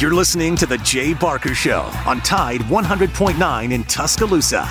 You're listening to The Jay Barker Show on Tide 100.9 in Tuscaloosa.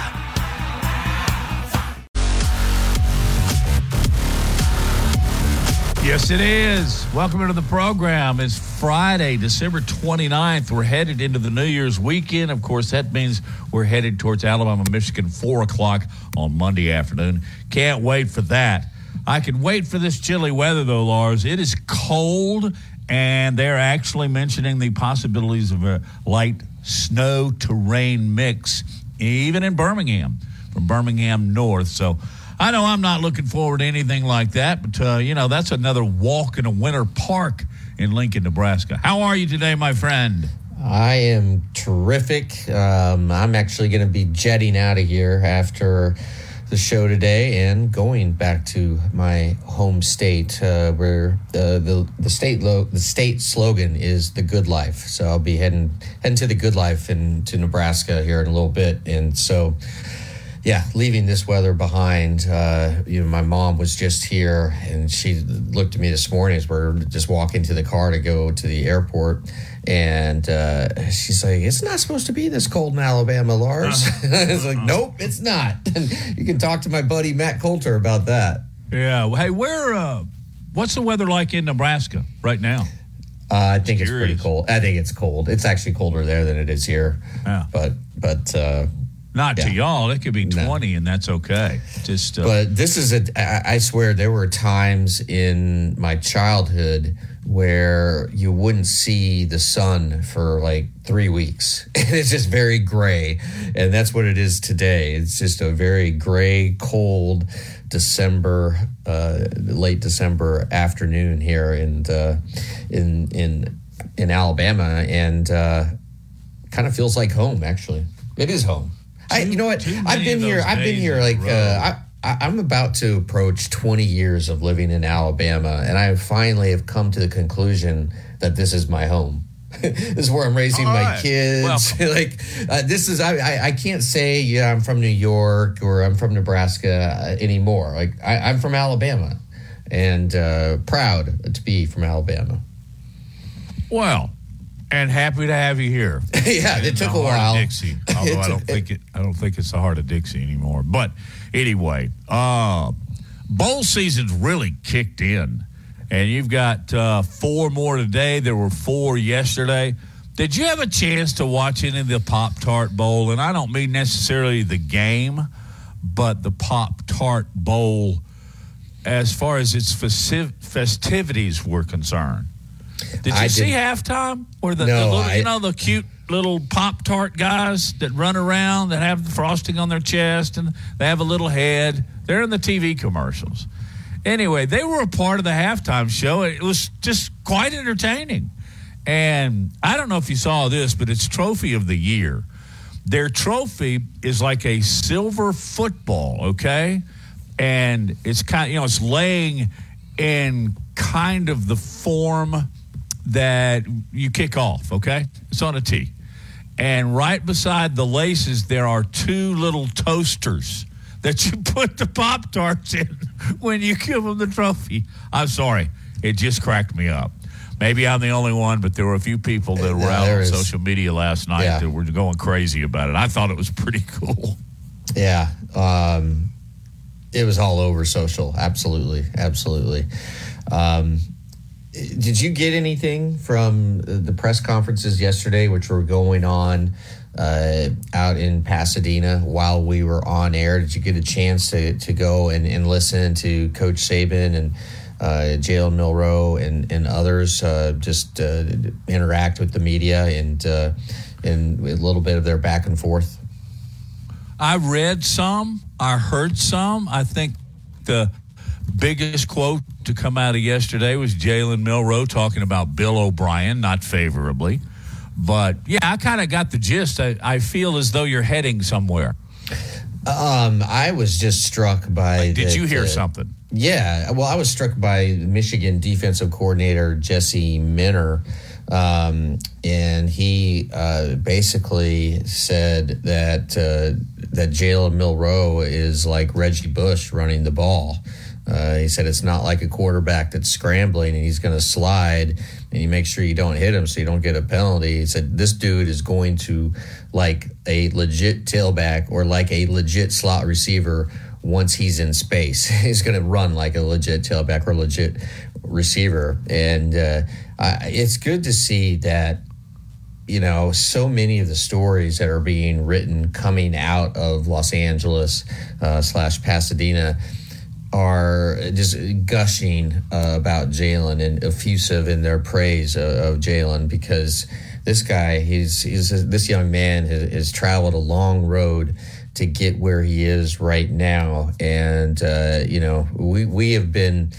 Yes, it is. Welcome into the program. It's Friday, December 29th. We're headed into the New Year's weekend. Of course, that means we're headed towards Alabama, Michigan, 4 o'clock on Monday afternoon. Can't wait for that. I can wait for this chilly weather, though, Lars. It is cold, and they're actually mentioning the possibilities of a light snow to rain mix, even in Birmingham, from Birmingham north. So, I know I'm not looking forward to anything like that, but uh, you know that's another walk in a winter park in Lincoln, Nebraska. How are you today, my friend? I am terrific. Um, I'm actually going to be jetting out of here after the show today and going back to my home state, uh, where the the the state lo- the state slogan is the good life. So I'll be heading heading to the good life and to Nebraska here in a little bit, and so yeah, leaving this weather behind. Uh, you know, my mom was just here, and she looked at me this morning as we're just walking to the car to go to the airport, and uh, she's like, "It's not supposed to be this cold in Alabama, Lars." I was like, "Nope, it's not." And you can talk to my buddy Matt Coulter about that. Yeah. Hey, where? Uh, what's the weather like in Nebraska right now? Uh, I think it's pretty cold. I think it's cold. It's actually colder there than it is here. Yeah. But but uh, Not to y'all. It could be No. 20, and that's okay. Just uh, But this is a. I swear there were times in my childhood where you wouldn't see the sun for like three weeks. And it's just very gray. And that's what it is today. It's just a very gray, cold December, uh, late December afternoon here in, uh, in, in, in Alabama. And, uh, kind of feels like home, actually. It is home. I, you know what? I've been here. I've been here like uh, I, I, I'm about to approach 20 years of living in Alabama, and I finally have come to the conclusion that this is my home. this is where I'm raising All my right. kids. like uh, this is I, I I can't say yeah I'm from New York or I'm from Nebraska uh, anymore. Like I, I'm from Alabama, and uh, proud to be from Alabama. well, and happy to have you here. yeah, in it took a while. Dixie, although I don't think it. I don't think it's the heart of Dixie anymore. But anyway, uh, bowl season's really kicked in, and you've got uh, four more today. There were four yesterday. Did you have a chance to watch any of the Pop Tart Bowl? And I don't mean necessarily the game, but the Pop Tart Bowl, as far as its festi- festivities were concerned. Did you I see did- halftime where the, No, the little, I- you know the cute little pop tart guys that run around that have the frosting on their chest and they have a little head? They're in the TV commercials. Anyway, they were a part of the halftime show. It was just quite entertaining. And I don't know if you saw this, but it's trophy of the year. Their trophy is like a silver football, okay? And it's kind you know, it's laying in kind of the form that you kick off, okay? It's on a tee. And right beside the laces, there are two little toasters that you put the Pop Tarts in when you give them the trophy. I'm sorry. It just cracked me up. Maybe I'm the only one, but there were a few people that were out on is. social media last night Yeah. that were going crazy about it. I thought it was pretty cool. Yeah. Um, it was all over social. Absolutely. Absolutely. Um, did you get anything from the press conferences yesterday, which were going on uh, out in Pasadena while we were on air? Did you get a chance to, to go and, and listen to Coach Saban and uh, Jalen Milroe and, and others uh, just uh, interact with the media and, uh, and a little bit of their back and forth? I read some, I heard some. I think the biggest quote to come out of yesterday was Jalen Milroe talking about Bill O'Brien, not favorably. But yeah, I kind of got the gist. I, I feel as though you're heading somewhere. Um, I was just struck by. Did that, you hear uh, something? Yeah, well, I was struck by Michigan defensive coordinator Jesse Minter, um, and he uh, basically said that uh, that Jalen Milroe is like Reggie Bush running the ball. Uh, he said it's not like a quarterback that's scrambling and he's going to slide and you make sure you don't hit him so you don't get a penalty. He said this dude is going to like a legit tailback or like a legit slot receiver once he's in space. he's going to run like a legit tailback or legit receiver. And uh, I, it's good to see that you know, so many of the stories that are being written coming out of Los Angeles uh, slash Pasadena are just gushing uh, about Jalen and effusive in their praise of, of Jalen because this guy, he's, he's this young man has, has, traveled a long road to get where he is right now, and uh, you know, we we have been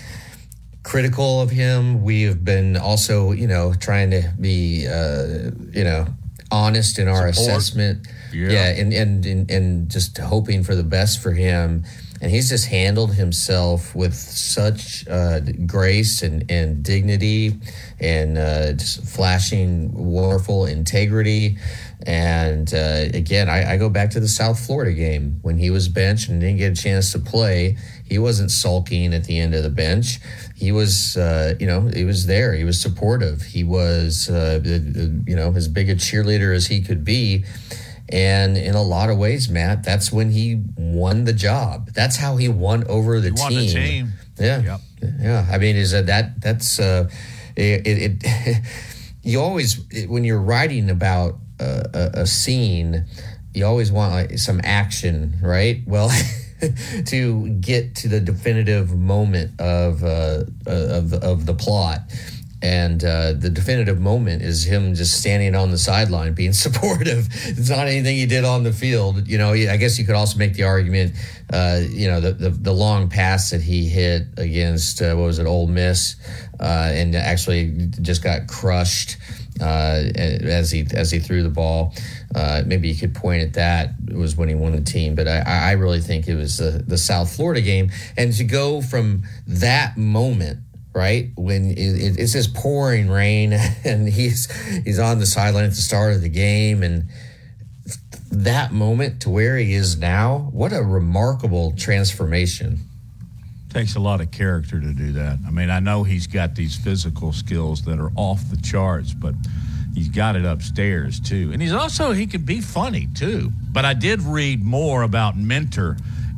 critical of him. We have been also, you know, trying to be, uh, you know, honest in our Support. assessment. Yeah. yeah, and, and and and just hoping for the best for him. And he's just handled himself with such uh, grace and, and dignity and uh, just flashing wonderful integrity. And uh, again, I, I, go back to the South Florida game when he was benched and didn't get a chance to play. He wasn't sulking at the end of the bench he was, uh, you know, he was there. He was supportive. He was, uh, you know, as big a cheerleader as he could be. And in a lot of ways, Matt, that's when he won the job. That's how he won over the, he team. the team. Yeah, yep. yeah. I mean, is that, that that's uh, it, it, it you always when you're writing about a, a, a scene, you always want like some action, right? Well. to get to the definitive moment of uh, of of the plot. And uh, the definitive moment is him just standing on the sideline, being supportive. It's not anything he did on the field. You know, I guess you could also make the argument, uh, you know, the, the, the long pass that he hit against uh, what was it, Ole Miss, uh, and actually just got crushed uh, as he as he threw the ball. Uh, maybe you could point at that it was when he won the team, but I, I really think it was the, the South Florida game. And to go from that moment, right when it, it's just pouring rain and he's he's on the sideline at the start of the game and that moment to where he is now, what a remarkable transformation. Takes a lot of character to do that. I mean, I know he's got these physical skills that are off the charts, but he's got it upstairs too. And he's also he can be funny too. But I did read more about Minter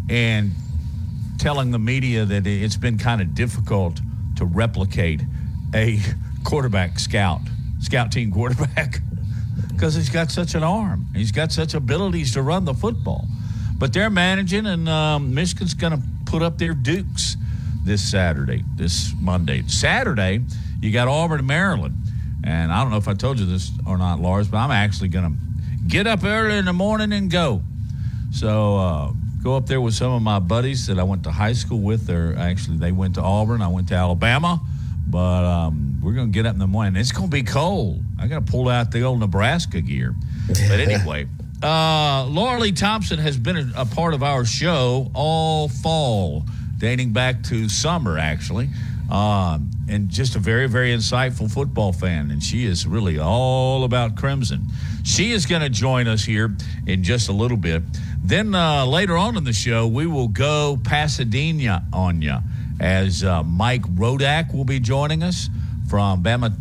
and telling the media that it's been kind of difficult to replicate a quarterback scout, scout team quarterback because he's got such an arm. He's got such abilities to run the football. But they're managing, and um, Michigan's going to put up their Dukes this Saturday, this Monday. Saturday, you got Auburn and Maryland. And I don't know if I told you this or not, Lars, but I'm actually going to get up early in the morning and go. So uh, go up there with some of my buddies that I went to high school with. They're actually they went to Auburn. I went to Alabama, but um, we're going to get up in the morning. It's going to be cold. I got to pull out the old Nebraska gear. But anyway. Uh, Laura Lee Thompson has been a, part of our show all fall, dating back to summer, actually. Um, and just a very, very insightful football fan. And she is really all about Crimson. She is going to join us here in just a little bit. Then uh, later on in the show, we will go Pasadena on you as uh, Mike Rodak will be joining us from Bama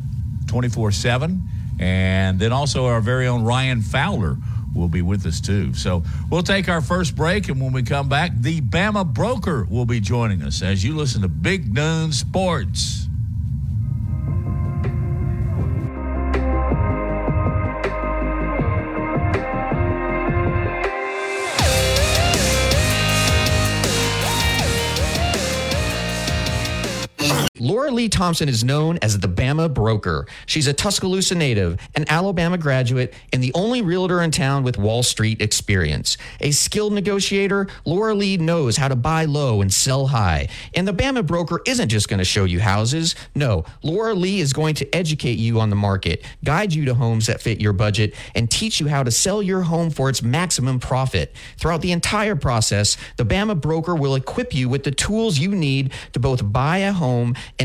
24 7. And then also our very own Ryan Fowler will be with us too. So we'll take our first break, and when we come back, the Bama broker will be joining us as you listen to Big Noon Sports. Laura Lee Thompson is known as the Bama Broker. She's a Tuscaloosa native, an Alabama graduate, and the only realtor in town with Wall Street experience. A skilled negotiator, Laura Lee knows how to buy low and sell high. And the Bama Broker isn't just going to show you houses. No, Laura Lee is going to educate you on the market, guide you to homes that fit your budget, and teach you how to sell your home for its maximum profit. Throughout the entire process, the Bama Broker will equip you with the tools you need to both buy a home and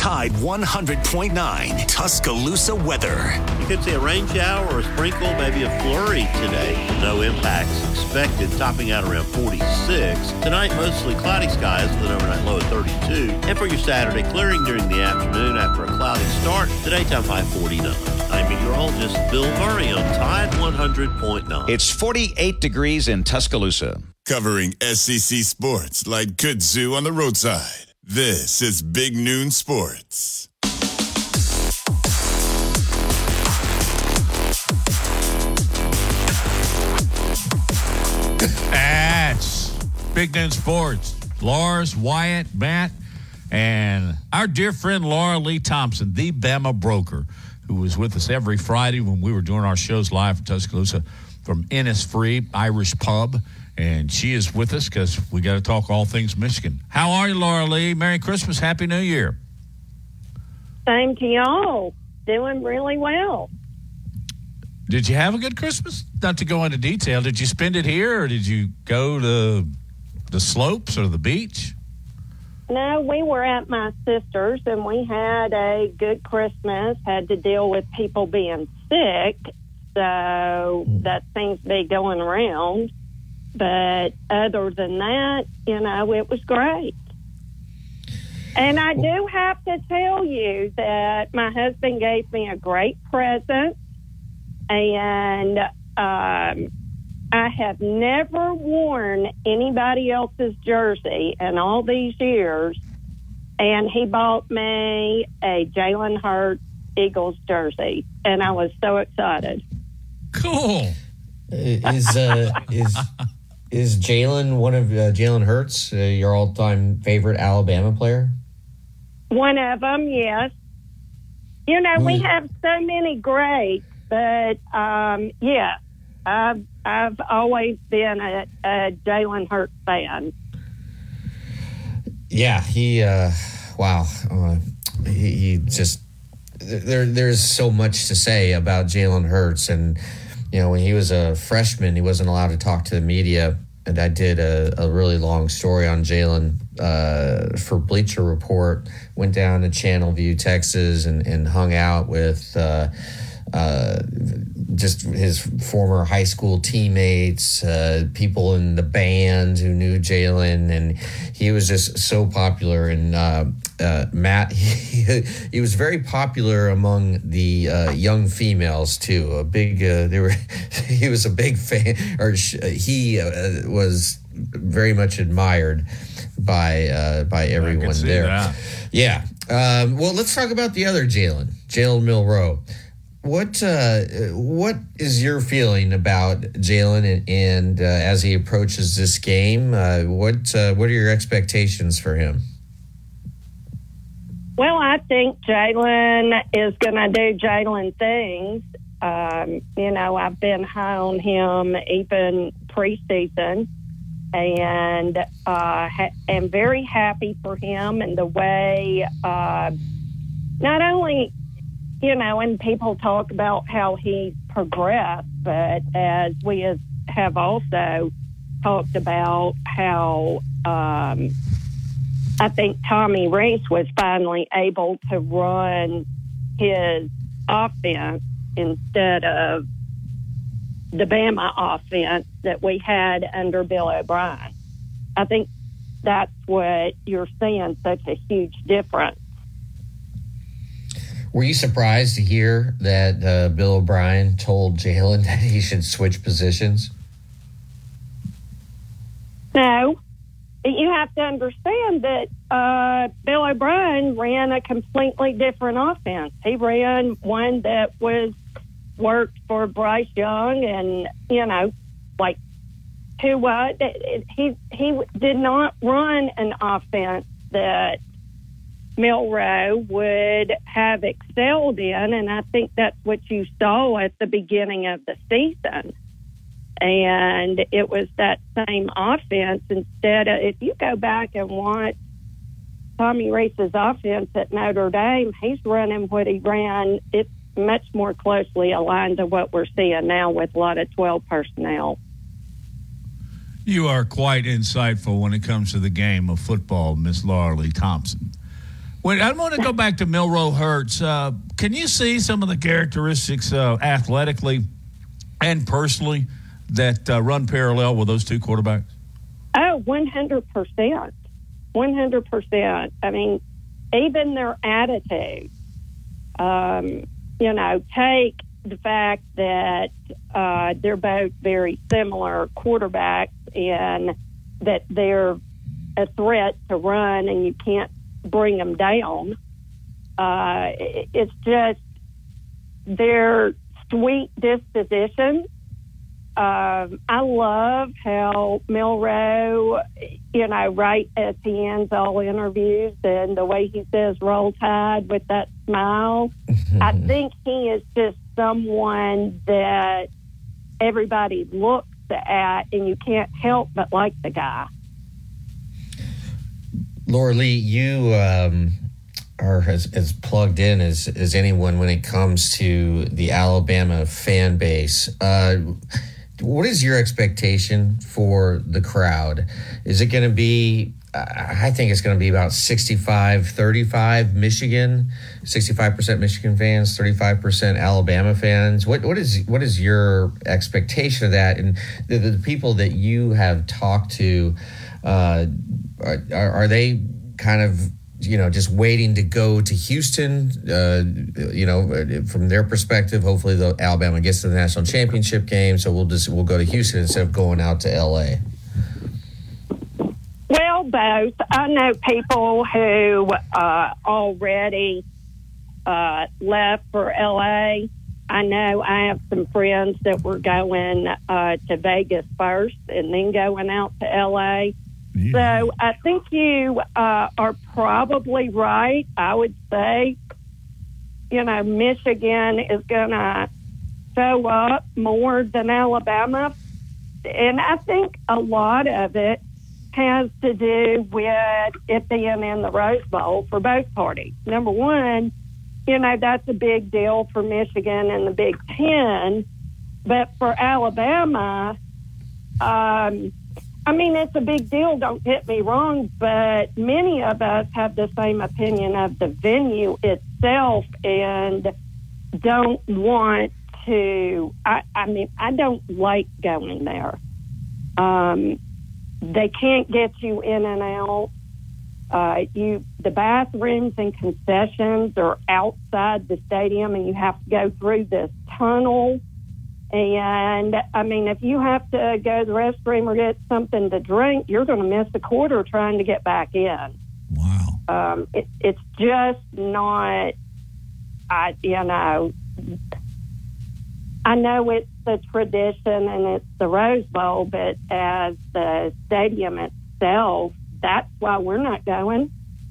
Tide 100.9 Tuscaloosa weather. You could see a rain shower or a sprinkle, maybe a flurry today. No impacts expected, topping out around 46. Tonight, mostly cloudy skies with an overnight low of 32. And for your Saturday, clearing during the afternoon after a cloudy start. The daytime high 49. I'm meteorologist Bill Murray on Tide 100.9. It's 48 degrees in Tuscaloosa. Covering SEC sports like kudzu on the roadside. This is Big Noon Sports. That's Big Noon Sports. Lars, Wyatt, Matt, and our dear friend Laura Lee Thompson, the Bama broker, who was with us every Friday when we were doing our shows live in Tuscaloosa from Innisfree Irish Pub. And she is with us because we got to talk all things Michigan. How are you, Laura Lee? Merry Christmas, Happy New Year. Same to y'all. Doing really well. Did you have a good Christmas? Not to go into detail, did you spend it here or did you go to the slopes or the beach? No, we were at my sister's and we had a good Christmas. Had to deal with people being sick, so that seems to be going around. But other than that, you know, it was great. And I do have to tell you that my husband gave me a great present, and um, I have never worn anybody else's jersey in all these years. And he bought me a Jalen Hurts Eagles jersey, and I was so excited. Cool. Is uh, is is Jalen one of uh, Jalen Hurts uh, your all time favorite Alabama player? One of them, yes. You know, we have so many greats, but um, yeah, I've I've always been a, a Jalen Hurts fan. Yeah, he. Uh, wow, uh, he, he just there. There's so much to say about Jalen Hurts, and you know when he was a freshman, he wasn't allowed to talk to the media. And I did a, a really long story on Jalen uh, for Bleacher Report. Went down to Channelview, Texas, and, and hung out with. Uh, uh, just his former high school teammates, uh, people in the band who knew Jalen, and he was just so popular. And uh, uh, Matt, he, he was very popular among the uh, young females too. A big, uh, they were, he was a big fan, or sh- he uh, was very much admired by uh, by everyone there. that. Yeah. Um, well, let's talk about the other Jalen, Jalen Milroe. What uh, what is your feeling about Jalen and, and uh, as he approaches this game? Uh, what uh, what are your expectations for him? Well, I think Jalen is going to do Jalen things. Um, you know, I've been high on him even preseason, and uh, ha- am very happy for him and the way. Uh, not only, you know, and people talk about how he progressed, but as we have also talked about how. Um, I think Tommy Rees was finally able to run his offense instead of the Bama offense that we had under Bill O'Brien. I think that's what you're seeing such a huge difference. Were you surprised to hear that uh, Bill O'Brien told Jalen that he should switch positions? No, you have to understand that uh, Bill O'Brien ran a completely different offense. He ran one that was worked for Bryce Young, and you know, like who what he he did not run an offense that Milroe would have excelled in, and I think that's what you saw at the beginning of the season. And it was that same offense instead of, if you go back and watch Tommy Rees's offense at Notre Dame, he's running what he ran. It's much more closely aligned to what we're seeing now with a lot of 12 personnel. You are quite insightful when it comes to the game of football, Miss Laura Lee Thompson. Wait, I want to go back to Milroe Hurts. Uh, can you see some of the characteristics uh, athletically and personally that uh, run parallel with those two quarterbacks? Oh, 100%. 100%. I mean, even their attitude. Um, you know, take the fact that uh, they're both very similar quarterbacks and that they're a threat to run and you can't bring them down. Uh, it's just their sweet disposition. Um, I love how Milroe, you know, right at the ends all interviews and the way he says roll tide with that smile. I think he is just someone that everybody looks at and you can't help but like the guy. Laura Lee, you um, are as, as plugged in as, as anyone when it comes to the Alabama fan base. Uh, what is your expectation for the crowd? Is it going to be, I think it's going to be about 65 35 Michigan, 65% Michigan fans, 35% Alabama fans. What, what, is, what is your expectation of that? And the, the people that you have talked to, uh, are, are they kind of you know just waiting to go to Houston? Uh, you know, from their perspective, hopefully the Alabama gets to the national championship game, so we'll just we'll go to Houston instead of going out to L.A. Well, both. I know people who uh, already uh, left for LA. I know I have some friends that were going uh, to Vegas first and then going out to LA. So I think you uh, are probably right. I would say, you know, Michigan is going to show up more than Alabama. And I think a lot of it has to do with it being in the Rose Bowl for both parties. Number one, you know, that's a big deal for Michigan and the Big Ten. But for Alabama, um, I mean, it's a big deal, don't get me wrong, but many of us have the same opinion of the venue itself and don't want to. I, I mean, I don't like going there. Um, they can't get you in and out. Uh, you the bathrooms and concessions are outside the stadium, and you have to go through this tunnel. And I mean, if you have to go to the restroom or get something to drink, you're going to miss a quarter trying to get back in. Wow. Um, it, it's just not. I you know. I know it's the tradition and it's the Rose Bowl, but as the stadium itself, that's why we're not going.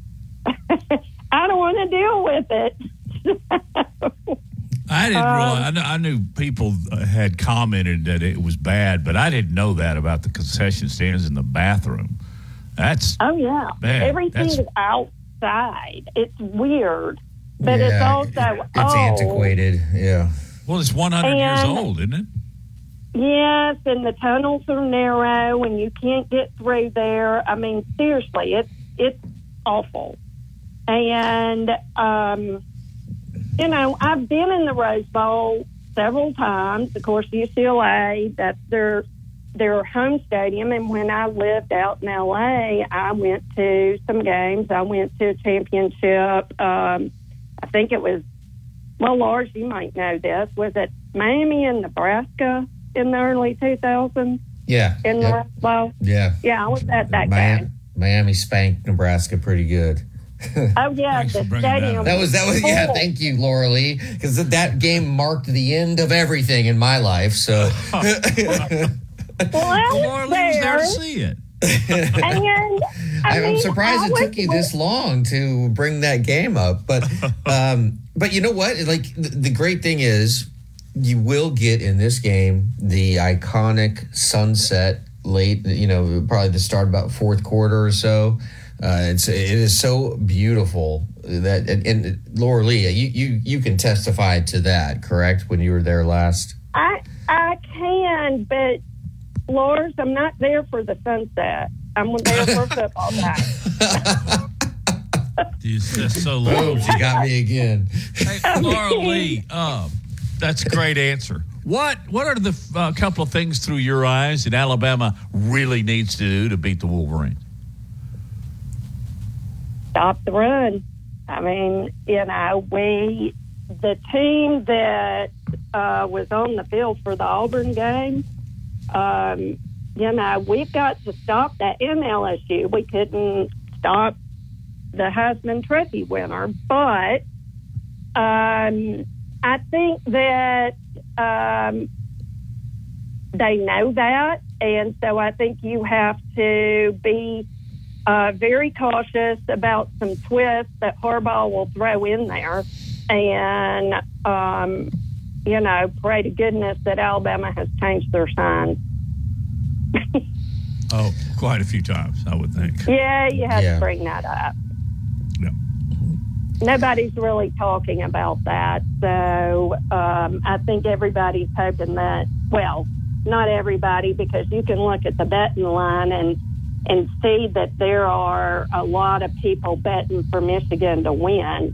I don't want to deal with it. I didn't Um, realize. I knew, I knew people uh, had commented that it was bad, but I didn't know that about the concession stands in the bathroom. That's oh yeah, Man, everything that's- is outside. It's weird, but it's Yeah, also it's old. antiquated. Yeah. well, it's 100 years old, isn't it? Yes, and the tunnels are narrow, and you can't get through there. I mean, seriously, it's it's awful. And um, you know, I've been in the Rose Bowl several times. Of course, UCLA that's their their home stadium. And when I lived out in LA, I went to some games. I went to a championship. Um, I think it was well, Lars, you might know this. Was it Miami and Nebraska in the early 2000s Yeah. in the Rose Bowl? Yeah. Yeah, I was at that Miami, game. Miami spanked Nebraska pretty good. Oh yeah, Thanks the for that stadium. That was that was yeah. Thank you, Laura Lee, because that game marked the end of everything in my life. So Well, I Laura Lee was there there, to see it. and I I'm mean, surprised I it took was- you this long to bring that game up. But um, but you know what? Like the, the great thing is, you will get in this game the iconic sunset late. You know, probably the start about fourth quarter or so. Uh, it's it is so beautiful that and, and Laura Lee, you, you you can testify to that, correct? When you were there last. I I can, but Lars, I'm not there for the sunset. I'm there for football time. It's just so Boom! low. She got me again. Hey, Laura Lee, um, that's a great answer. What What are the uh, couple of things through your eyes that Alabama really needs to do to beat the Wolverines? Stop the run. I mean, you know, we the team that uh, was on the field for the Auburn game. Um, you know, we've got to stop that in LSU. We couldn't stop the Heisman Trophy winner, but um, I think that um, they know that, and so I think you have to be uh, very cautious about some twists that Harbaugh will throw in there, and um, you know, pray to goodness that Alabama has changed their signs. Oh, quite a few times, I would think. Yeah, you have Yeah. to bring that up. Yeah. Nobody's really talking about that, so um, I think everybody's hoping that. Well, not everybody, because you can look at the betting line and and see that there are a lot of people betting for Michigan to win.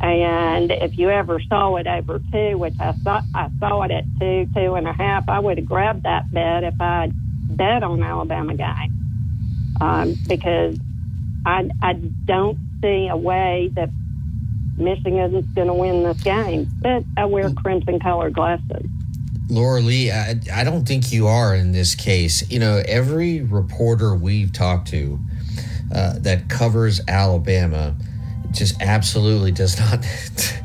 And if you ever saw it over two, which I saw, I saw it at two, two and a half, I would have grabbed that bet if I'd bet on Alabama game um, because I, I don't see a way that Michigan's going to win this game. But I wear crimson colored glasses. Laura Lee, I, I don't think you are in this case. You know, every reporter we've talked to uh, that covers Alabama just absolutely does not.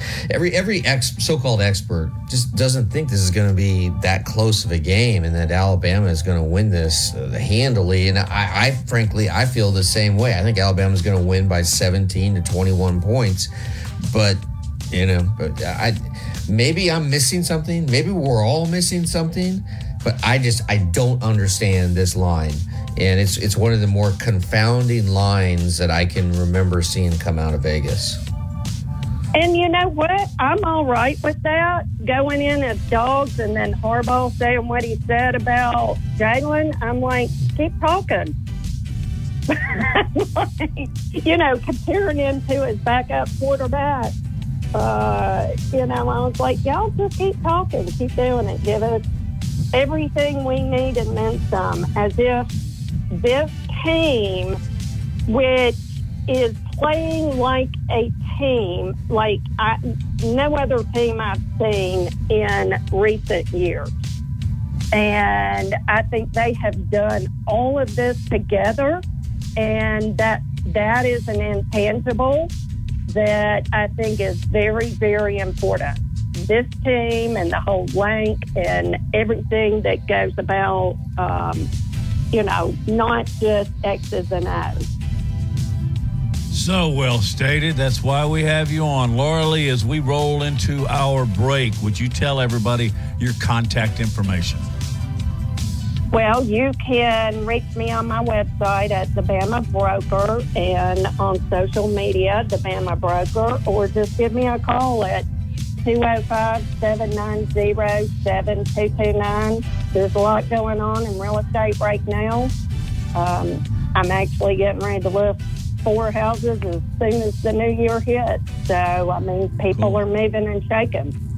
every every ex, so-called expert just doesn't think this is going to be that close of a game, and that Alabama is going to win this handily. And I, I frankly, I feel the same way. I think Alabama is going to win by 17 to 21 points, but you know, but I maybe I'm missing something. Maybe we're all missing something, but I just I don't understand this line. And it's it's one of the more confounding lines that I can remember seeing come out of Vegas. And you know what? I'm all right with that. Going in as dogs and then Harbaugh saying what he said about Jalen, I'm like, keep talking. you know, comparing him to his backup quarterback. Uh, you know, I was like, y'all just keep talking, keep doing it. Give us everything we need and then some, as if this team, which is playing like a team, like I, no other team I've seen in recent years. And I think they have done all of this together, and that that is an intangible that I think is very, very important. This team and the whole link and everything that goes about, um, you know, not just X's and O's. So well stated. That's why we have you on. Laura Lee, as we roll into our break, would you tell everybody your contact information? Well, you can reach me on my website at the Bama Broker and on social media, the Bama Broker, or just give me a call at 205 790 7229. There's a lot going on in real estate right now. Um, I'm actually getting ready to list four houses as soon as the new year hits. So, I mean, people are moving and shaking.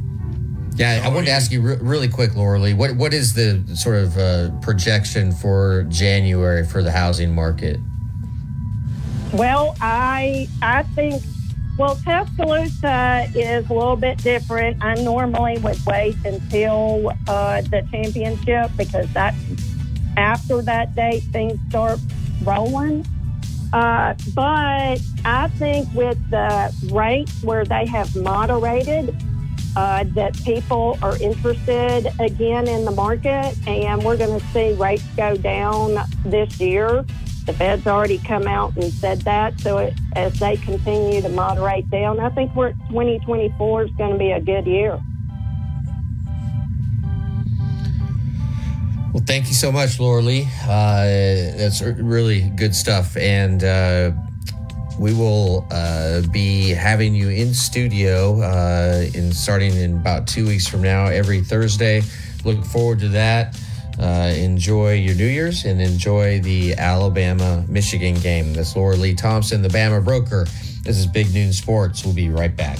Yeah, I wanted to ask you re- really quick, Laura Lee. What what is the sort of uh, projection for January for the housing market? Well, I I think well Tuscaloosa is a little bit different. I normally would wait until uh, the championship because that after that date things start rolling. Uh, but I think with the rates where they have moderated, uh, that people are interested again in the market, and we're going to see rates go down this year. the Fed's already come out and said that. So it, as they continue to moderate down, I think we're 2024 is going to be a good year. Well, thank you so much, Laura Lee. Uh, that's really good stuff. And uh, we will uh, be having you in studio uh, in starting in about two weeks from now, every Thursday. Look forward to that. Uh, enjoy your New Year's and enjoy the Alabama Michigan game. That's Laura Lee Thompson, the Bama broker. This is Big Noon Sports. We'll be right back.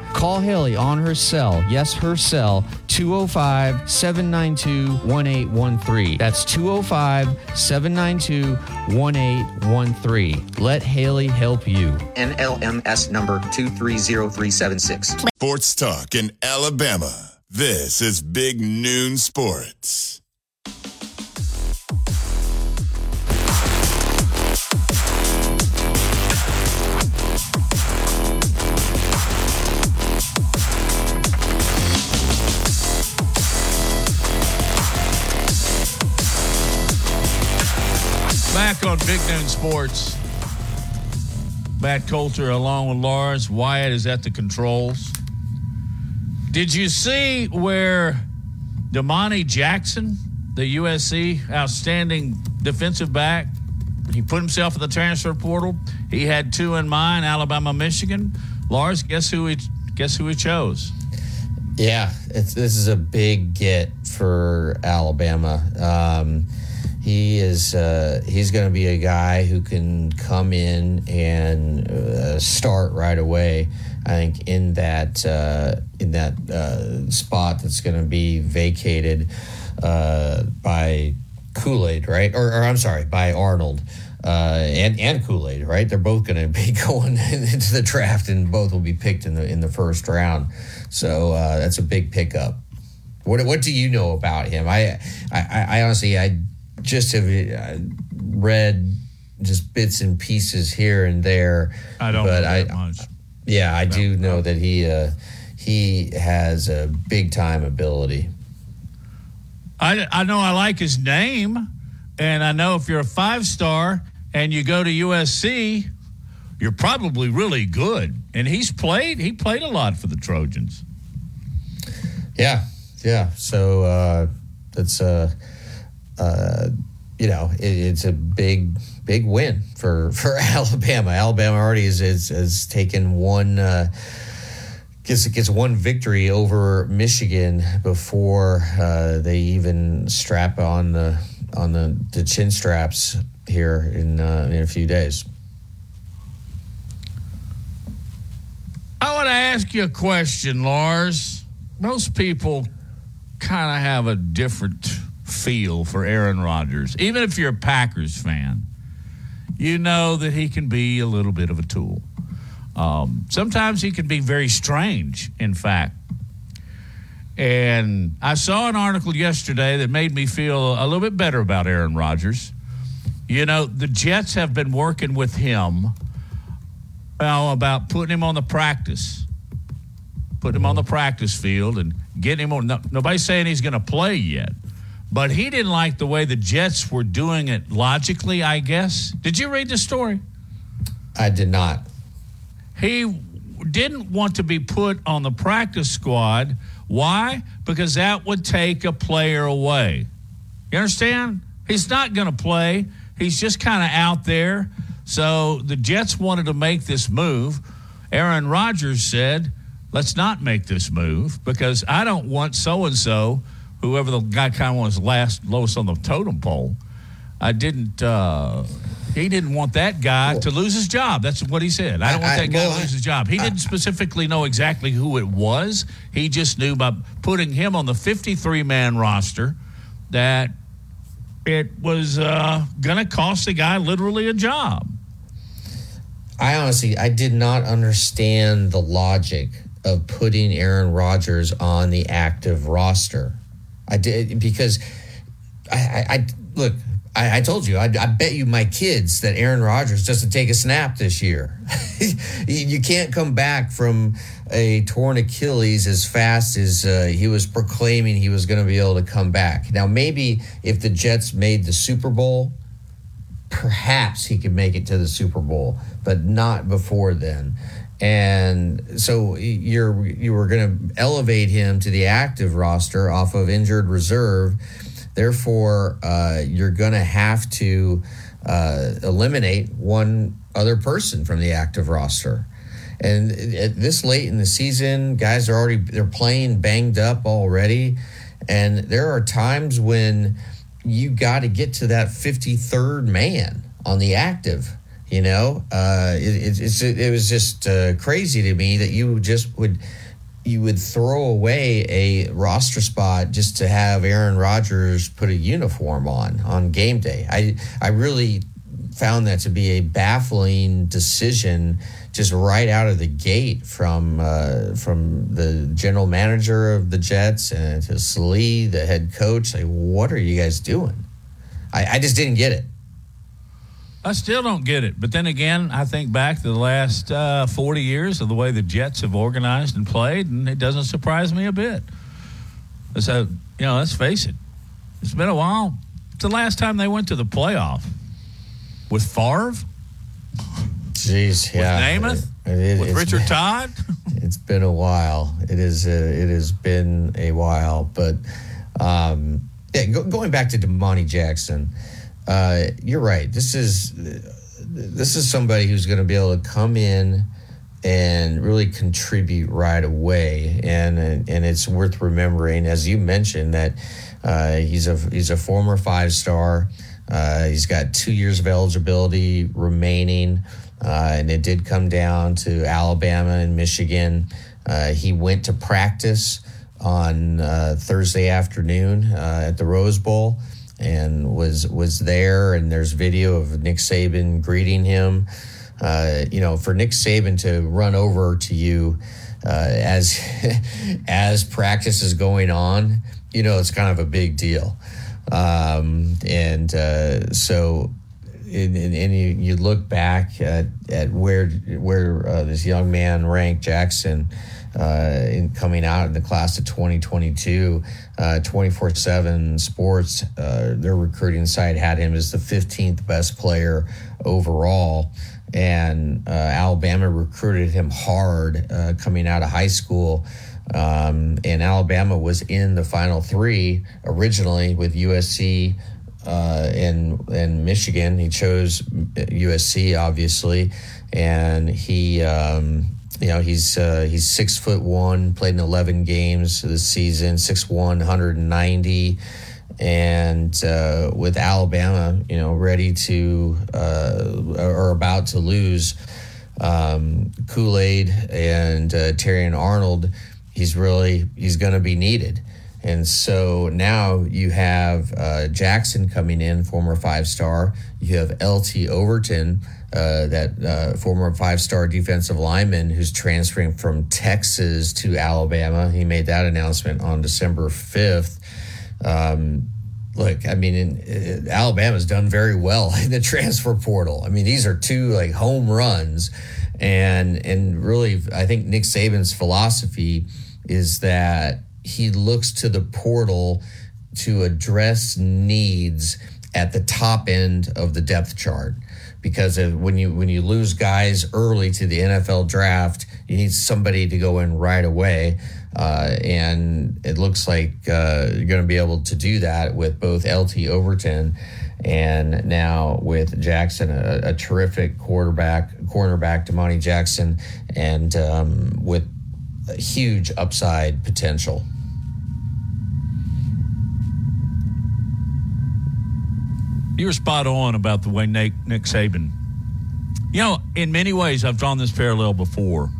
Call Haley on her cell. Yes, her cell, 205 792 1813. That's 205 792 1813. Let Haley help you. NMLS number 230376. Sports Talk in Alabama. This is Big Noon Sports. On Big Noon Sports. Matt Coulter along with Lars. Wyatt is at the controls. Did you see where Domani Jackson, the USC outstanding defensive back, he put himself in the transfer portal. He had two in mind, Alabama, Michigan. Lars, guess who he guess who he chose? Yeah, this is a big get for Alabama. Um, he is uh, he's going to be a guy who can come in and uh, start right away. I think in that uh, in that uh, spot that's going to be vacated uh, by Kool Aid, right? Or, or I'm sorry, by Arnold. Uh, and and Kool Aid, right? They're both going to be going into the draft, and both will be picked in the in the first round. So that's a big pickup. What what do you know about him? I I, I honestly I just have uh, read just bits and pieces here and there. I don't but know I, much. Yeah, I do know that he uh, he has a big time ability. I, I know I like his name, and I know if you're a five star and you go to USC, you're probably really good. And he's played he played a lot for the Trojans. Yeah, yeah. So uh, that's uh, uh, you know it, it's a big big win for for Alabama. Alabama already has has, has taken one. Uh, gets gets one victory over Michigan before uh, they even strap on the on the, the chin straps here in uh, in a few days. I want to ask you a question, Lars. Most people kind of have a different feel for Aaron Rodgers. Even if you're a Packers fan, you know that he can be a little bit of a tool. Um, sometimes he can be very strange, in fact. And I saw an article yesterday that made me feel a little bit better about Aaron Rodgers. You know, the Jets have been working with him well, about putting him on the practice, putting him on the practice field and getting him on. No, nobody's saying he's going to play yet, but he didn't like the way the Jets were doing it logically, I guess. Did you read the story? I did not. He didn't want to be put on the practice squad. Why? Because that would take a player away. You understand? He's not going to play. He's just kind of out there. So the Jets wanted to make this move. Aaron Rodgers said, let's not make this move because I don't want so and so, whoever the guy kind of was last lowest on the totem pole. I didn't uh, He didn't want that guy to lose his job. That's what he said. I don't want I- that guy well, to lose his job. He didn't specifically know exactly who it was. He just knew by putting him on the 53 man roster that it was uh, going to cost the guy literally a job. I honestly, I did not understand the logic of putting Aaron Rodgers on the active roster. I did because I, I, I look. I, I told you. I, I bet you my kids that Aaron Rodgers doesn't take a snap this year. you can't come back from a torn Achilles as fast as uh, he was proclaiming he was going to be able to come back. Now, maybe if the Jets made the Super Bowl, perhaps he could make it to the Super Bowl, but not before then. And so you're you were going to elevate him to the active roster off of injured reserve. Therefore, uh, you're going to have to uh, eliminate one other person from the active roster. And at this late in the season, guys are already they're playing banged up already, and there are times when you got to get to that 53rd man on the active. You know, uh, it, it's it was just uh, crazy to me that you just would you would throw away a roster spot just to have Aaron Rodgers put a uniform on on game day. I I really found that to be a baffling decision just right out of the gate from uh, from the general manager of the Jets and to Saleh, the head coach. Like, what are you guys doing? I, I just didn't get it. I still don't get it. But then again, I think back to the last uh, 40 years of the way the Jets have organized and played, and it doesn't surprise me a bit. So, you know, let's face it, it's been a while. It's the last time they went to the playoff with Favre, Jeez, yeah. Namath, It- it- with Richard been- Todd. It's been a while. It is. Uh, it has been a while. But um, yeah, go, going back to Domani Jackson, uh, you're right. This is this is somebody who's going to be able to come in and really contribute right away. And and it's worth remembering, as you mentioned, that uh, he's a he's a former five star. Uh, he's got two years of eligibility remaining. Uh, and it did come down to Alabama and Michigan. Uh, he went to practice on uh, Thursday afternoon uh, at the Rose Bowl and was was there. And there's video of Nick Saban greeting him. Uh, you know, for Nick Saban to run over to you uh, as as practice is going on, you know, it's kind of a big deal. Um, and uh, so and, and, you, you look back at, at where where uh, this young man ranked Jackson uh, in coming out in the class of 2022, 24 uh, 7 Sports, uh, their recruiting site had him as the 15th best player overall. And uh, Alabama recruited him hard uh, coming out of high school. Um, and Alabama was in the final three originally with USC, uh, and Michigan. He chose USC, obviously, and he. Um, you know he's uh, he's six foot one, played in eleven games this season, six one, 190, and uh, with Alabama, you know, ready to uh, or about to lose um, Kool Aid and uh, Terrion Arnold, he's really he's going to be needed. And so now you have uh, Jackson coming in, former five star. You have LT Overton, uh, that uh, former five star defensive lineman who's transferring from Texas to Alabama. He made that announcement on December 5th. Um, look, I mean, in, uh, Alabama's done very well in the transfer portal. I mean, these are two like home runs. And, and really, I think Nick Saban's philosophy is that he looks to the portal to address needs at the top end of the depth chart because when you when you lose guys early to the NFL draft, you need somebody to go in right away, uh, and it looks like uh, you're going to be able to do that with both LT Overton and now with Jackson, a, a terrific quarterback, cornerback, Domani Jackson, and um, with huge upside potential. You were spot on about the way Nick, Nick Saban. You know, in many ways, I've drawn this parallel before.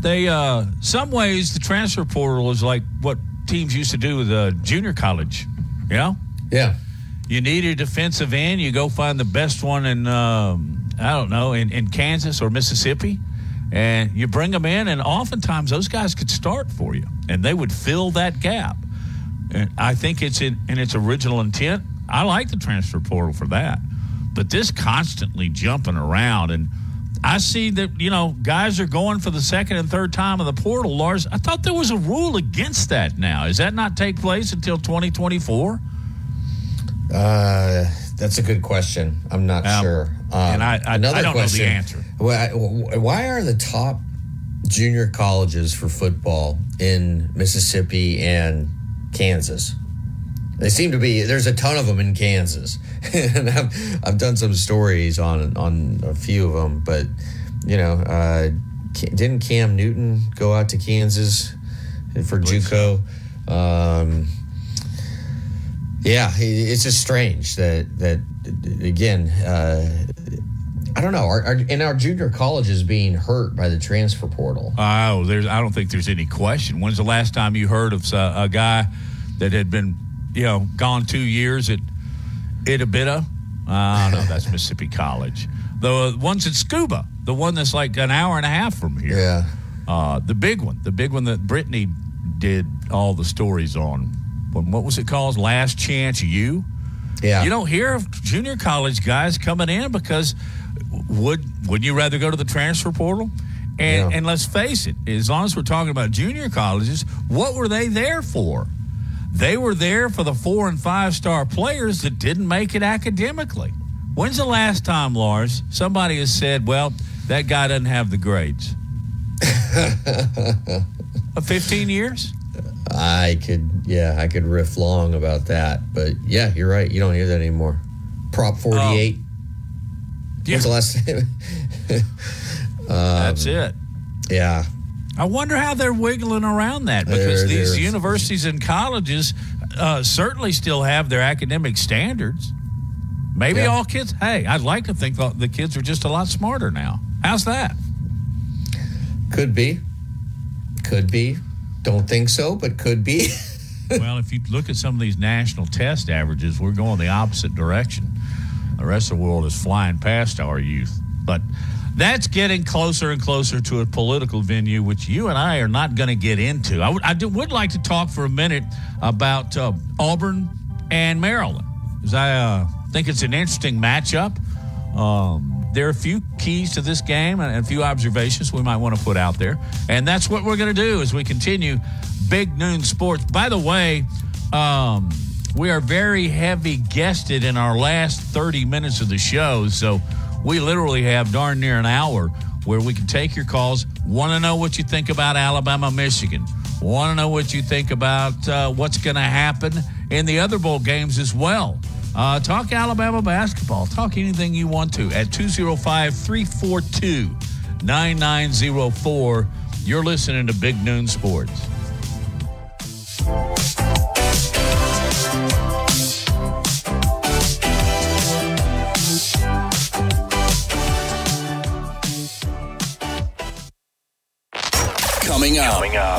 They, uh, some ways, the transfer portal is like what teams used to do with uh, junior college. You know, Yeah. you need a defensive end, you go find the best one in, um, I don't know, in, in Kansas or Mississippi, and you bring them in, and oftentimes those guys could start for you, and they would fill that gap. And I think it's in, in its original intent. I like the transfer portal for that, but this constantly jumping around, and I see that you know guys are going for the second and third time of the portal. Lars, I thought there was a rule against that. Now, does that not take place until twenty twenty four? Uh, that's a good question. I'm not Um, sure. Um, and I- I- I don't know the answer. Why, why are the top junior colleges for football in Mississippi and Kansas? They seem to be. There's a ton of them in Kansas, and I've, I've done some stories on on a few of them. But you know, uh, didn't Cam Newton go out to Kansas for JUCO? Um, yeah, it's just strange that that again. Uh, I don't know. Are, are, and our junior colleges being hurt by the transfer portal. Oh, there's. I don't think there's any question. When's the last time you heard of uh, a guy that had been, you know, gone two years at Itawamba? I don't. That's Mississippi College. The ones at Scooba, the one that's like an hour and a half from here. Yeah. Uh, the big one, the big one that Brittany did all the stories on. When, what was it called? Last Chance U. Yeah. You don't hear of junior college guys coming in because would wouldn't you rather go to the transfer portal? And Yeah. and let's face it, as long as we're talking about junior colleges, what were they there for? They were there for the four and five star players that didn't make it academically. When's the last time, Lars, somebody has said, "Well, that guy doesn't have the grades"? Uh, Fifteen years. I could, yeah, I could riff long about that, but yeah, you're right. You don't hear that anymore. Prop 48. Yeah, When's the last time? that's it. yeah. I wonder how they're wiggling around that because There- these universities and colleges uh, certainly still have their academic standards. Maybe Yeah. all kids. Hey, I'd like to think the kids are just a lot smarter now. How's that? Could be. Could be. Don't think so, but could be. well, if you look at some of these national test averages, we're going the opposite direction. The rest of the world is flying past our youth. But that's getting closer and closer to a political venue, which you and I are not going to get into. I would- do- would like to talk for a minute about uh, Auburn and Maryland, because I uh, think it's an interesting matchup. Um, there are a few keys to this game and a few observations we might want to put out there, and that's what we're going to do as we continue Big Noon Sports. By the way, um, we are very heavy guested in our last 30 minutes of the show, so we literally have darn near an hour where we can take your calls. Want to know what you think about Alabama, Michigan? Want to know what you think about uh, what's going to happen in the other bowl games as well? Uh, talk Alabama basketball. Talk anything you want to at 205 342 9904. You're listening to Big Noon Sports.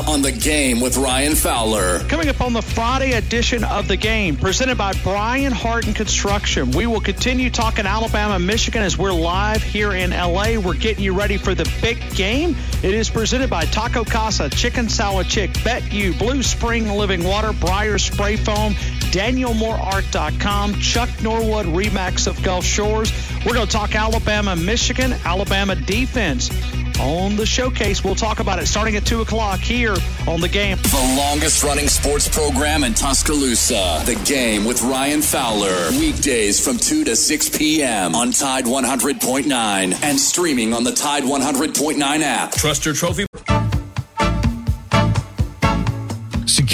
On the game with Ryan Fowler. Coming up on the Friday edition of the game, presented by Brian Harton Construction. We will continue talking Alabama, Michigan as we're live here in LA. We're getting you ready for the big game. It is presented by Taco Casa, Chicken Salad Chick, Bet You, Blue Spring Living Water, Briar Spray Foam, DanielMooreArt.com, Chuck Norwood Remax of Gulf Shores. We're going to talk Alabama, Michigan, Alabama defense. On the showcase, we'll talk about it starting at 2 o'clock here on the game. The longest running sports program in Tuscaloosa. The game with Ryan Fowler. Weekdays from 2 to 6 p.m. on Tide 100.9 and streaming on the Tide 100.9 app. Trust your trophy.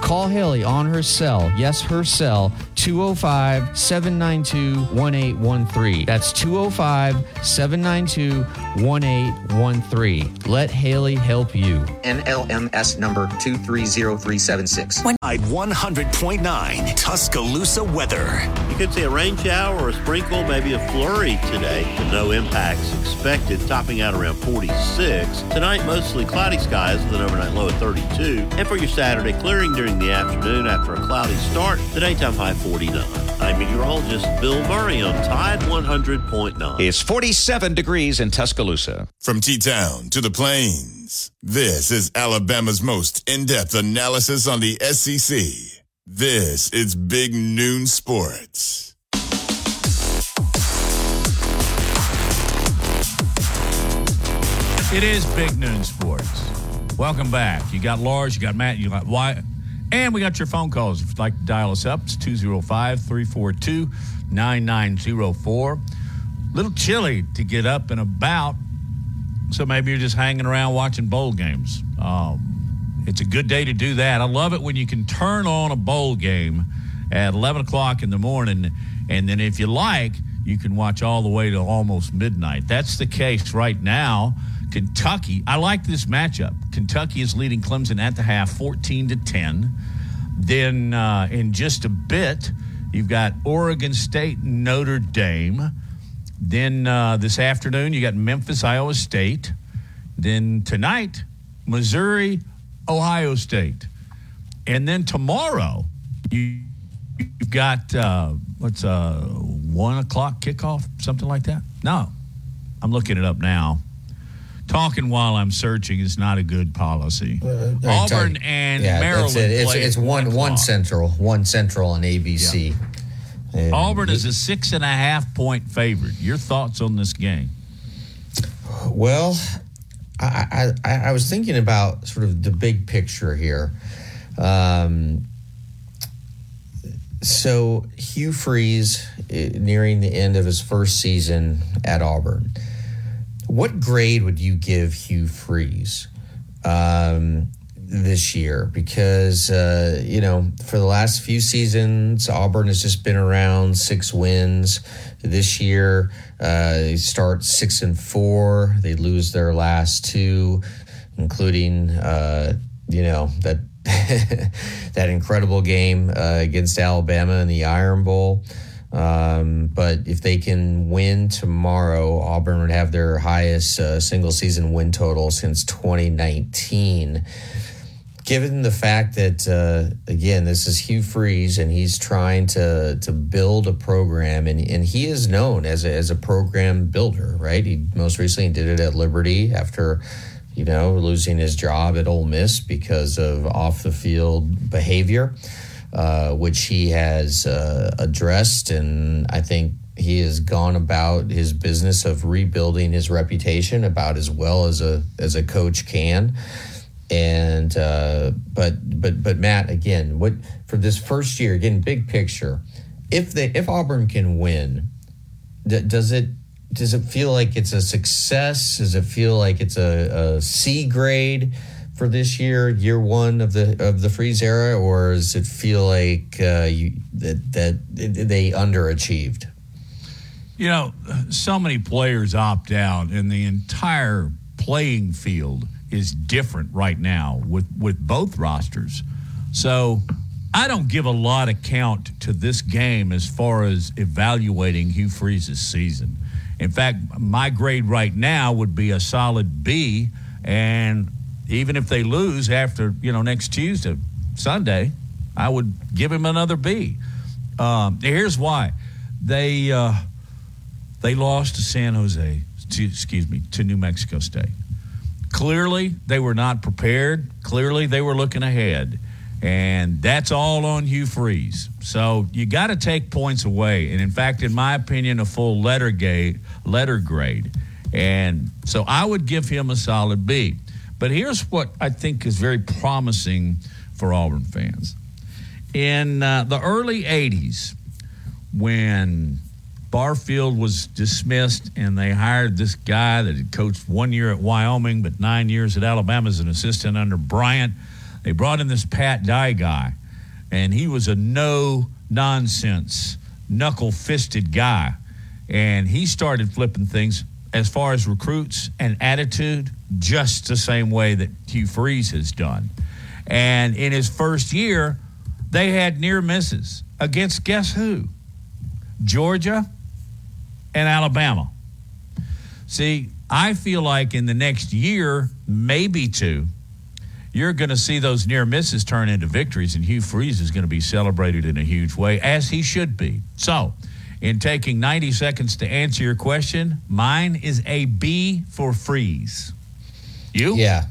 Call Haley on her cell. Yes, her cell, 205 792 1813. That's 205 792 1813. Let Haley help you. NMLS number 230376. Tide 100.9 Tuscaloosa weather. You could see a rain shower or a sprinkle, maybe a flurry today, but no impacts expected, topping out around 46. Tonight, mostly cloudy skies with an overnight low of 32. And for your Saturday, clearing during the afternoon after a cloudy start, the daytime high 49. I'm meteorologist Bill Murray on Tide 100.9. It's 47 degrees in Tuscaloosa. From T Town to the Plains, this is Alabama's most in depth analysis on the SEC. This is Big Noon Sports. It is Big Noon Sports. Welcome back. You got Lars, you got Matt, you got Wyatt, and we got your phone calls. If you'd like to dial us up, it's 205 342 9904. Little chilly to get up and about, so maybe you're just hanging around watching bowl games. Um, it's a good day to do that. I love it when you can turn on a bowl game at 11 o'clock in the morning, and then if you like, you can watch all the way to almost midnight. That's the case right now. Kentucky, I like this matchup. Kentucky is leading Clemson at the half 14 to 10. Then uh, in just a bit, you've got Oregon State, Notre Dame. Then uh, this afternoon, you got Memphis, Iowa State. Then tonight, Missouri, Ohio State. And then tomorrow, you, you've got uh, what's a one o'clock kickoff, something like that? No, I'm looking it up now. Talking while I'm searching is not a good policy. Uh, Auburn and yeah, Maryland. That's it. It's, it's one one o'clock. central, one central on ABC. And Auburn is a six and a half point favorite. Your thoughts on this game? Well, I, I, I I was thinking about sort of the big picture here. Um, so Hugh Freeze eh, nearing the end of his first season at Auburn. What grade would you give Hugh Freeze um, this year? Because uh, you know, for the last few seasons, Auburn has just been around six wins. This year, uh, they start six and four. They lose their last two, including uh, you know that that incredible game uh, against Alabama in the Iron Bowl. Um, but if they can win tomorrow, Auburn would have their highest uh, single season win total since 2019. Given the fact that uh, again, this is Hugh Freeze and he's trying to to build a program, and, and he is known as a, as a program builder, right? He most recently did it at Liberty after you know, losing his job at Ole Miss because of off the field behavior, uh, which he has uh, addressed. And I think he has gone about his business of rebuilding his reputation about as well as a as a coach can. And uh, but but but Matt, again, what for this first year, again, big picture, if they if Auburn can win, d- does it does it feel like it's a success? Does it feel like it's a, a C grade for this year, year one of the of the freeze era, or does it feel like uh, you, that that they underachieved? You know, so many players opt out, and the entire playing field is different right now with with both rosters. So I don't give a lot of count to this game as far as evaluating Hugh Freeze's season. In fact, my grade right now would be a solid B, and even if they lose after you know next Tuesday, Sunday, I would give him another B. Um, here's why: they uh, they lost to San Jose, to, excuse me, to New Mexico State. Clearly, they were not prepared. Clearly, they were looking ahead. And that's all on Hugh Freeze. So you got to take points away. And in fact, in my opinion, a full letter grade, letter grade. And so I would give him a solid B. But here's what I think is very promising for Auburn fans. In uh, the early 80s, when Barfield was dismissed and they hired this guy that had coached one year at Wyoming but nine years at Alabama as an assistant under Bryant, they brought in this Pat Dye guy, and he was a no nonsense, knuckle fisted guy. And he started flipping things as far as recruits and attitude, just the same way that Hugh Freeze has done. And in his first year, they had near misses against guess who? Georgia and Alabama. See, I feel like in the next year, maybe two, you're going to see those near misses turn into victories, and Hugh Freeze is going to be celebrated in a huge way, as he should be. So, in taking 90 seconds to answer your question, mine is a B for Freeze. You? Yeah,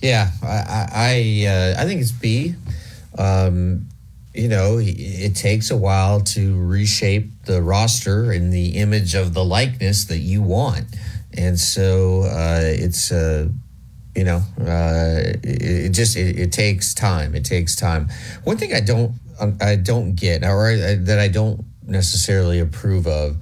yeah. I I uh, I think it's B. Um, you know, it takes a while to reshape the roster and the image of the likeness that you want, and so uh, it's uh, you know, uh, it, it, just it, it, takes time. It takes time. One thing I don't I don't get, or I, that I don't necessarily approve of,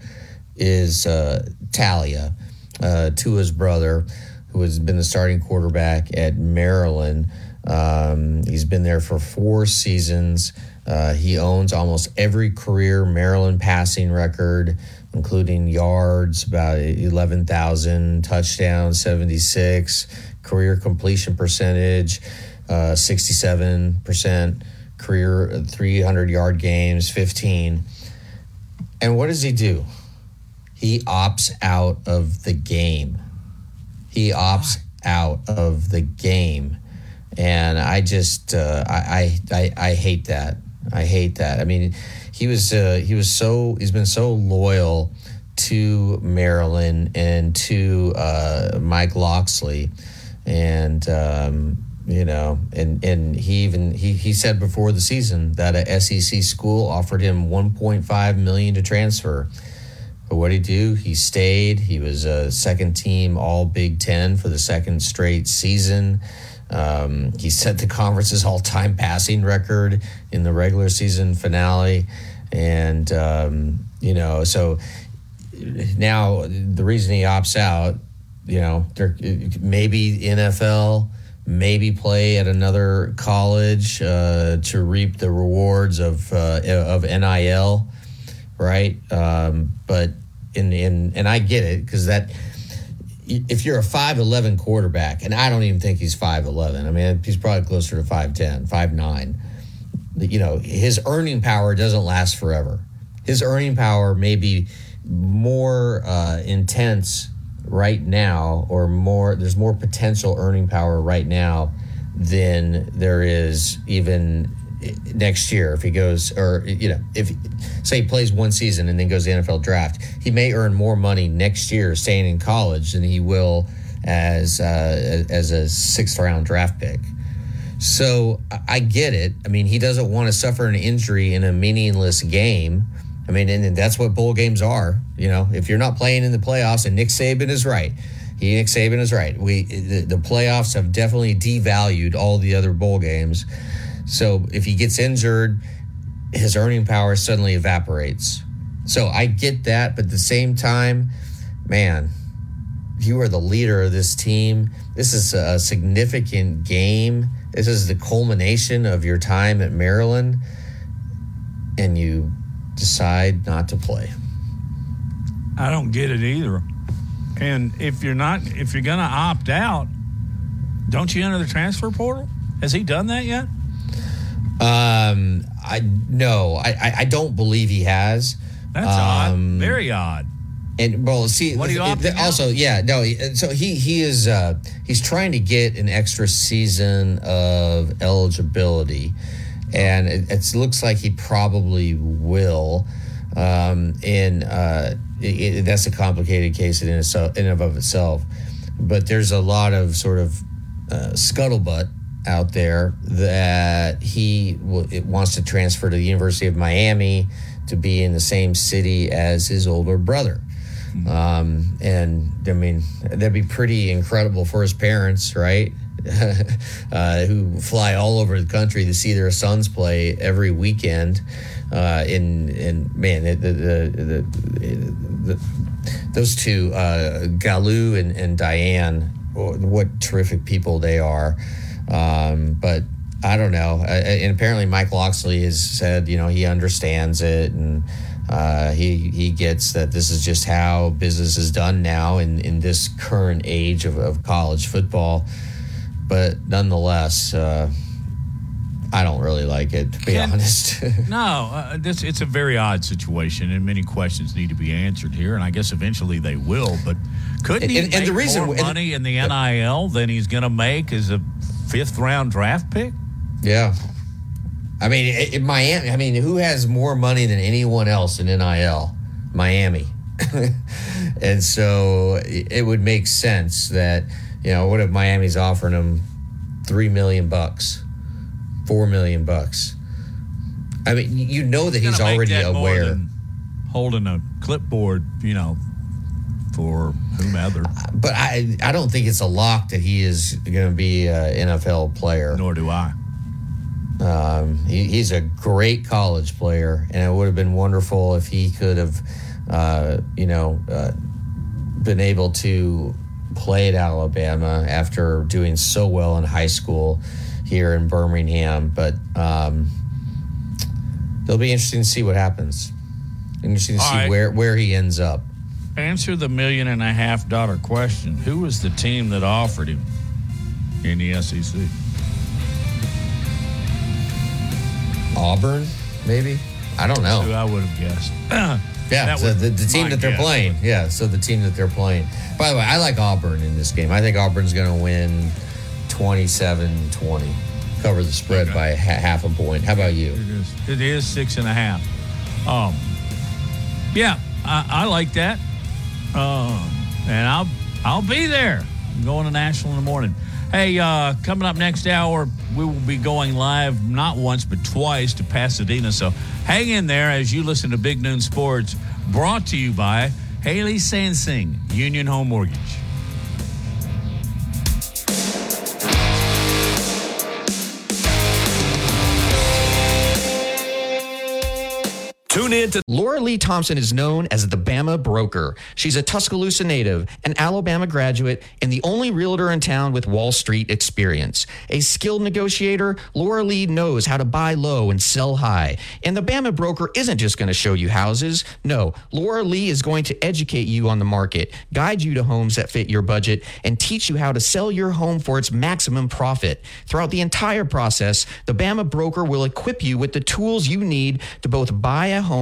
is uh, Taulia, uh, Tua's brother, who has been the starting quarterback at Maryland. Um, he's been there for four seasons. Uh, he owns almost every career Maryland passing record, including yards, about 11,000, touchdowns, 76, career completion percentage, uh, 67%, career 300 yard games, 15. And what does he do? He opts out of the game. He opts out of the game. And I just, uh, I, I, I hate that. I hate that. I mean, he was uh, he was so he's been so loyal to Maryland and to uh, Mike Locksley, and um, you know, and and he even he he said before the season that a SEC school offered him 1.5 million to transfer. But what did he do? He stayed. He was a second team All Big Ten for the second straight season. Um, he set the conference's all-time passing record in the regular season finale, and um, you know, so now the reason he opts out, you know, maybe NFL, maybe play at another college uh, to reap the rewards of uh, of NIL, right? Um, but in in and I get it because that if you're a 5'11 quarterback, and I don't even think he's 5'11, I mean, he's probably closer to 5'10, 5'9, you know, his earning power doesn't last forever. His earning power may be more uh, intense right now, or more, there's more potential earning power right now than there is even next year if he goes or you know if say he plays one season and then goes to the NFL draft he may earn more money next year staying in college than he will as uh, as a sixth round draft pick. So I get it. I mean he doesn't want to suffer an injury in a meaningless game I mean and that's what bowl games are you know if you're not playing in the playoffs and Nick Saban is right he Nick Saban is right we the, the playoffs have definitely devalued all the other bowl games so if he gets injured, his earning power suddenly evaporates. So I get that, but at the same time, man, you are the leader of this team. This is a significant game. This is the culmination of your time at Maryland, and you decide not to play. I don't get it either. And if you're not, if you're going to opt out, don't you enter the transfer portal? Has he done that yet? Um, I no, I, I don't believe he has. That's um, odd. Very odd. And well, see, what are you it, also, yeah, no. So he he is uh, he's trying to get an extra season of eligibility, and it, it looks like he probably will. Um, and uh, it, it, that's a complicated case in itself, in and of itself. But there's a lot of sort of uh, scuttlebutt out there that he w- wants to transfer to the University of Miami to be in the same city as his older brother. Mm-hmm. Um, and I mean, that'd be pretty incredible for his parents, right? uh, who fly all over the country to see their sons play every weekend. Uh, in in man, the the, the, the, those two, uh, and, and Diane, what terrific people they are. Um, but I don't know. And apparently, Mike Locksley has said, you know, he understands it and uh, he he gets that this is just how business is done now in, in this current age of, of college football. But nonetheless, uh, I don't really like it, to be Can- honest. No, uh, this it's a very odd situation, and many questions need to be answered here. And I guess eventually they will. But couldn't he And- and make the reason- more and- money in the NIL than he's going to make as a fifth round draft pick? Yeah. I mean, it, it- Miami. I mean, who has more money than anyone else in NIL? Miami. and so it would make sense that you know what if Miami's offering him three million bucks, four million bucks. I mean, you know that he's make already that aware. holding a clipboard, you know, for whomever. But I, I don't think it's a lock that he is going to be an NFL player. Nor do I. Um, he, he's a great college player, and it would have been wonderful if he could have, uh, you know, uh, been able to play at Alabama after doing so well in high school here in Birmingham. But um, it'll be interesting to see what happens. Interesting to All see right. where where he ends up. Answer the million and a half dollar question. Who was the team that offered him in the SEC? Auburn, maybe. I don't know. That's who I would have guessed. Yeah, That so the, the team that they're guess. playing. Yeah, so the team that they're playing. By the way, I like Auburn in this game. I think Auburn's going to win 27 20, cover the spread Okay. by ha- half a point. How about you? It is. It is six and a half. Um, yeah, I, I like that. Um, and I'll I'll be there. I'm going to Nashville in the morning. Hey, uh, coming up next hour, we will be going live not once but twice to Pasadena. So hang in there as you listen to Big Noon Sports, brought to you by Haley Sansing, Union Home Mortgage. Tune in to Laura Lee Thompson is known as the Bama Broker. She's a Tuscaloosa native, an Alabama graduate, and the only realtor in town with Wall Street experience. A skilled negotiator, Laura Lee knows how to buy low and sell high. And the Bama Broker isn't just going to show you houses. No, Laura Lee is going to educate you on the market, guide you to homes that fit your budget, and teach you how to sell your home for its maximum profit. Throughout the entire process, the Bama Broker will equip you with the tools you need to both buy a home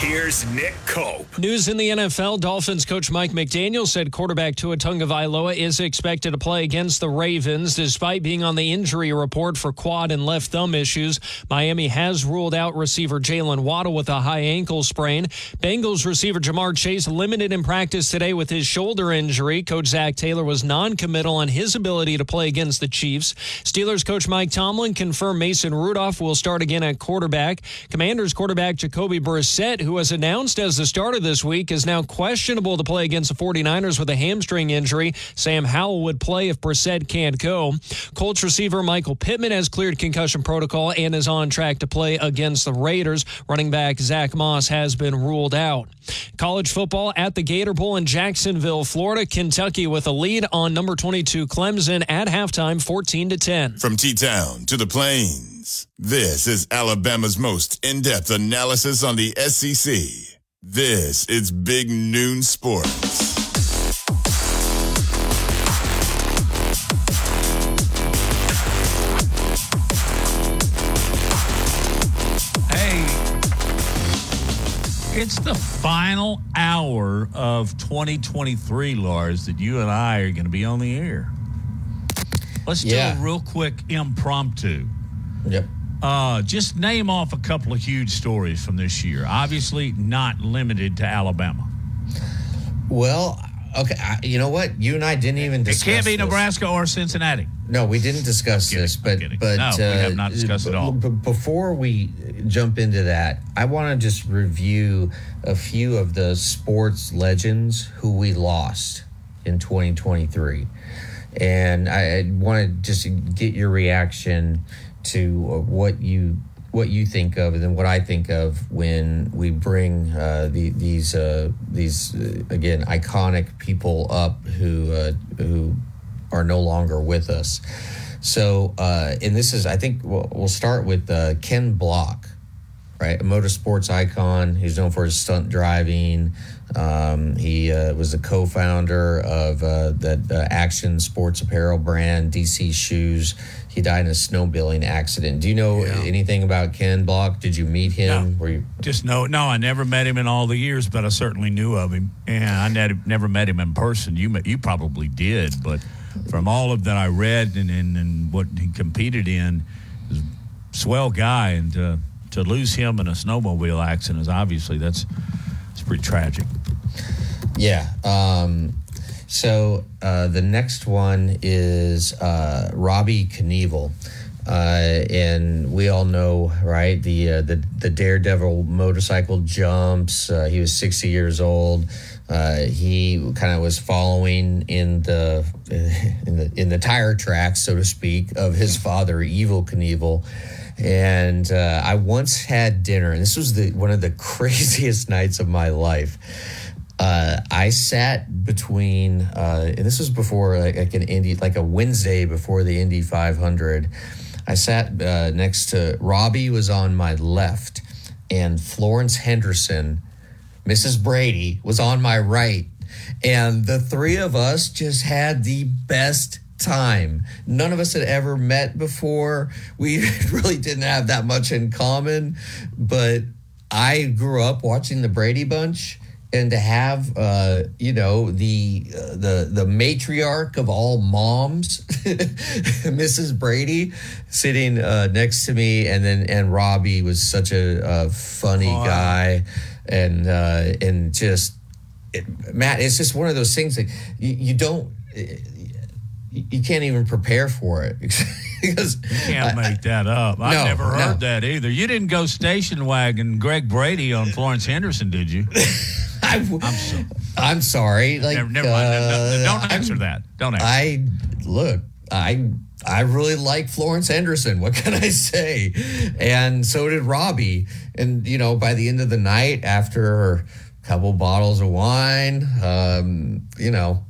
here's Nick Cope. News in the NFL Dolphins coach Mike McDaniel said quarterback Tua Tagovailoa is expected to play against the Ravens despite being on the injury report for quad and left thumb issues. Miami has ruled out receiver Jaylen Waddle with a high ankle sprain. Bengals receiver Ja'Marr Chase limited in practice today with his shoulder injury. Coach Zac Taylor was non-committal on his ability to play against the Chiefs. Steelers coach Mike Tomlin confirmed Mason Rudolph will start again at quarterback. Commanders quarterback Jacoby Brissett, who was announced as the starter this week, is now questionable to play against the 49ers with a hamstring injury. Sam Howell would play if Brissett can't go. Colts receiver Michael Pittman has cleared concussion protocol and is on track to play against the Raiders. Running back Zack Moss has been ruled out. College football at the Gator Bowl in Jacksonville, Florida. Kentucky with a lead on number 22 Clemson at halftime 14 to 10. From T Town to the Plains, this is Alabama's most in depth analysis on the SEC. This is Big Noon Sports. It's the final hour of 2023, Lars, that you and I are going to be on the air. Let's yeah. do a real quick impromptu. Yep. Uh, just name off a couple of huge stories from this year. Obviously, not limited to Alabama. Well, okay. I, you know what? You and I didn't even discuss. It can't be this. Nebraska or Cincinnati. No, we didn't discuss this, but but No, we have not discussed it all. b- before we jump into that, I want to just review a few of the sports legends who we lost in 2023, and I, I want to just get your reaction to uh, what you what you think of and then what I think of when we bring uh, the, these uh, these uh, again iconic people up who uh, who are no longer with us. So, uh, and this is, I think we'll, we'll start with Ken Block, right? A motorsports icon. He's known for his stunt driving. Um, he was the co founder of that action sports apparel brand, DC Shoes. He died in a snowmobiling accident. Do you know anything about Ken Block? Did you meet him? Were you, Just no, no. I never met him in all the years, but I certainly knew of him, and I ne- never met him in person. You you probably did, but from all of that I read and, and, and what he competed in, was a swell guy, and uh, to lose him in a snowmobile accident is obviously that's it's pretty tragic. Yeah. Um, so uh, the next one is uh, Robbie Knievel. Uh, and we all know, right? The uh, the the daredevil motorcycle jumps. Uh, he was sixty years old. Uh, he kind of was following in the in the in the tire tracks, so to speak, of his father, Evel Knievel. And uh, I once had dinner, and this was the one of the craziest nights of my life uh, I sat between, uh, and this was before like, like an Indy, like a Wednesday before the Indy 500. I sat uh, next to Robbie was on my left, and Florence Henderson, Mrs. Brady, was on my right, and the three of us just had the best time. None of us had ever met before. We really didn't have that much in common, but I grew up watching the Brady Bunch and to have uh, you know the uh, the the matriarch of all moms, Mrs. Brady, sitting uh, next to me, and then and Robbie was such a, a funny guy, and uh, and just it, Matt, it's just one of those things that you, you don't. You you can't even prepare for it because you Can't make that up. I've No, never heard no. that either. You didn't go station wagon Greg Brady on Florence Henderson, did you? I, I'm sorry. Like, Never, never mind. No, no, uh, don't answer that. Don't answer. I look. I I really like Florence Henderson. What can I say? And so did Robbie. And you know, by the end of the night, after a couple bottles of wine, um, you know,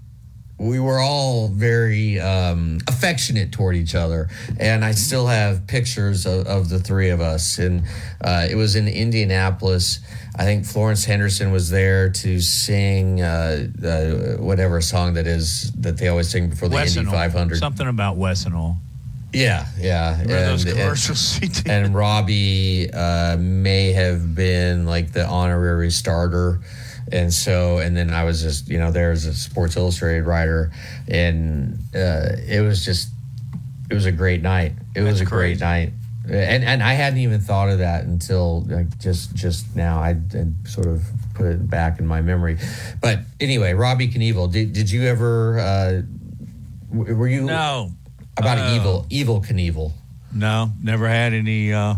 we were all very um, affectionate toward each other. And I still have pictures of, of the three of us. And uh, it was in Indianapolis. I think Florence Henderson was there to sing uh, uh, whatever song that is that they always sing before the Indy Wesson Oil. 500. Something about Wesson Oil. Yeah, yeah. Remember those And- commercials did? and Robbie uh, may have been like the honorary starter. And so, and then I was just, you know, there as a Sports Illustrated writer, and uh, it was just, it was a great night. It was a great night, and and I hadn't even thought of that until like just just now. I, sort of put it back in my memory. But anyway, Robbie Knievel, did did you ever? Uh, were you No. about Uh, evil Evel Knievel? No, never had any uh,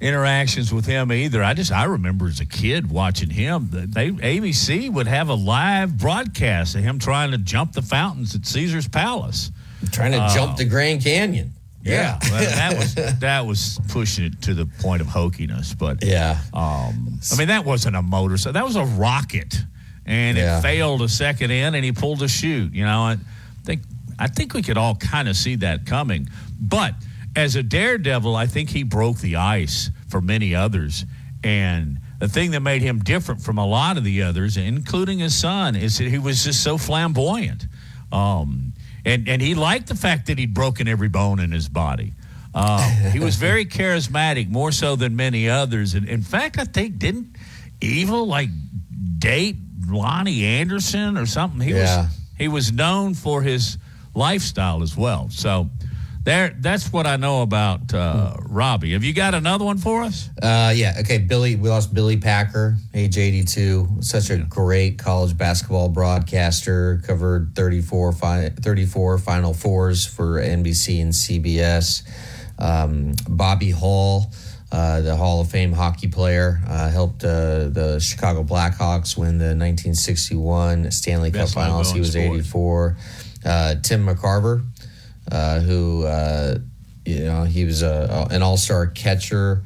interactions with him either. I just I remember as a kid watching him. They ABC would have a live broadcast of him trying to jump the fountains at Caesar's Palace. Trying to Uh, jump the Grand Canyon. Yeah, well, that was that was pushing it to the point of hokiness. But Yeah. um, I mean that wasn't a motorcycle. That was a rocket, and Yeah. it failed a second in, and he pulled a chute. You know, I think I think we could all kind of see that coming. But as a daredevil, I think he broke the ice for many others, and. The thing that made him different from a lot of the others, including his son, is that he was just so flamboyant. Um, and, and he liked the fact that he'd broken every bone in his body. Um, he was very charismatic, more so than many others. And in fact, I think didn't Evel, like date Loni Anderson or something. He Yeah. was he was known for his lifestyle as well. So there, that's what I know about uh, Robbie. Have you got another one for us? Uh, yeah. Okay. Billy, we lost Billy Packer, age 82. Such a great college basketball broadcaster. Covered 34, fi- 34 Final Fours for NBC and CBS. Um, Bobby Hull, uh, the Hall of Fame hockey player, uh, helped uh, the Chicago Blackhawks win the 1961 Stanley Best Cup Finals. He was sports. 84. Uh, Tim McCarver, who uh, you know he was a, an all-star catcher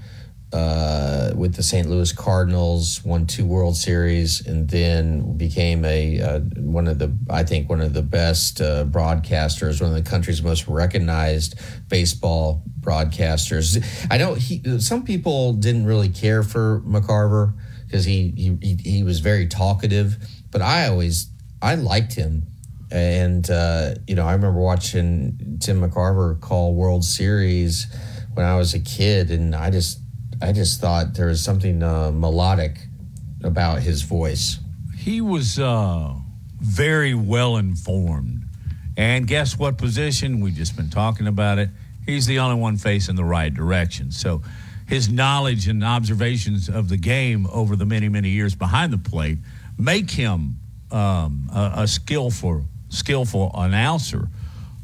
uh, with the St. Louis Cardinals, won two World Series, and then became a uh, one of the I think one of the best uh, broadcasters, one of the country's most recognized baseball broadcasters. I know he some people didn't really care for McCarver because he he he was very talkative, but I always I liked him. And uh, you know, I remember watching Tim McCarver call World Series when I was a kid, and I just, I just thought there was something uh, melodic about his voice. He was uh, very well informed. And guess what position? We've just been talking about it. He's the only one facing the right direction. So his knowledge and observations of the game over the many, many years behind the plate make him um, a, a skillful, skillful announcer.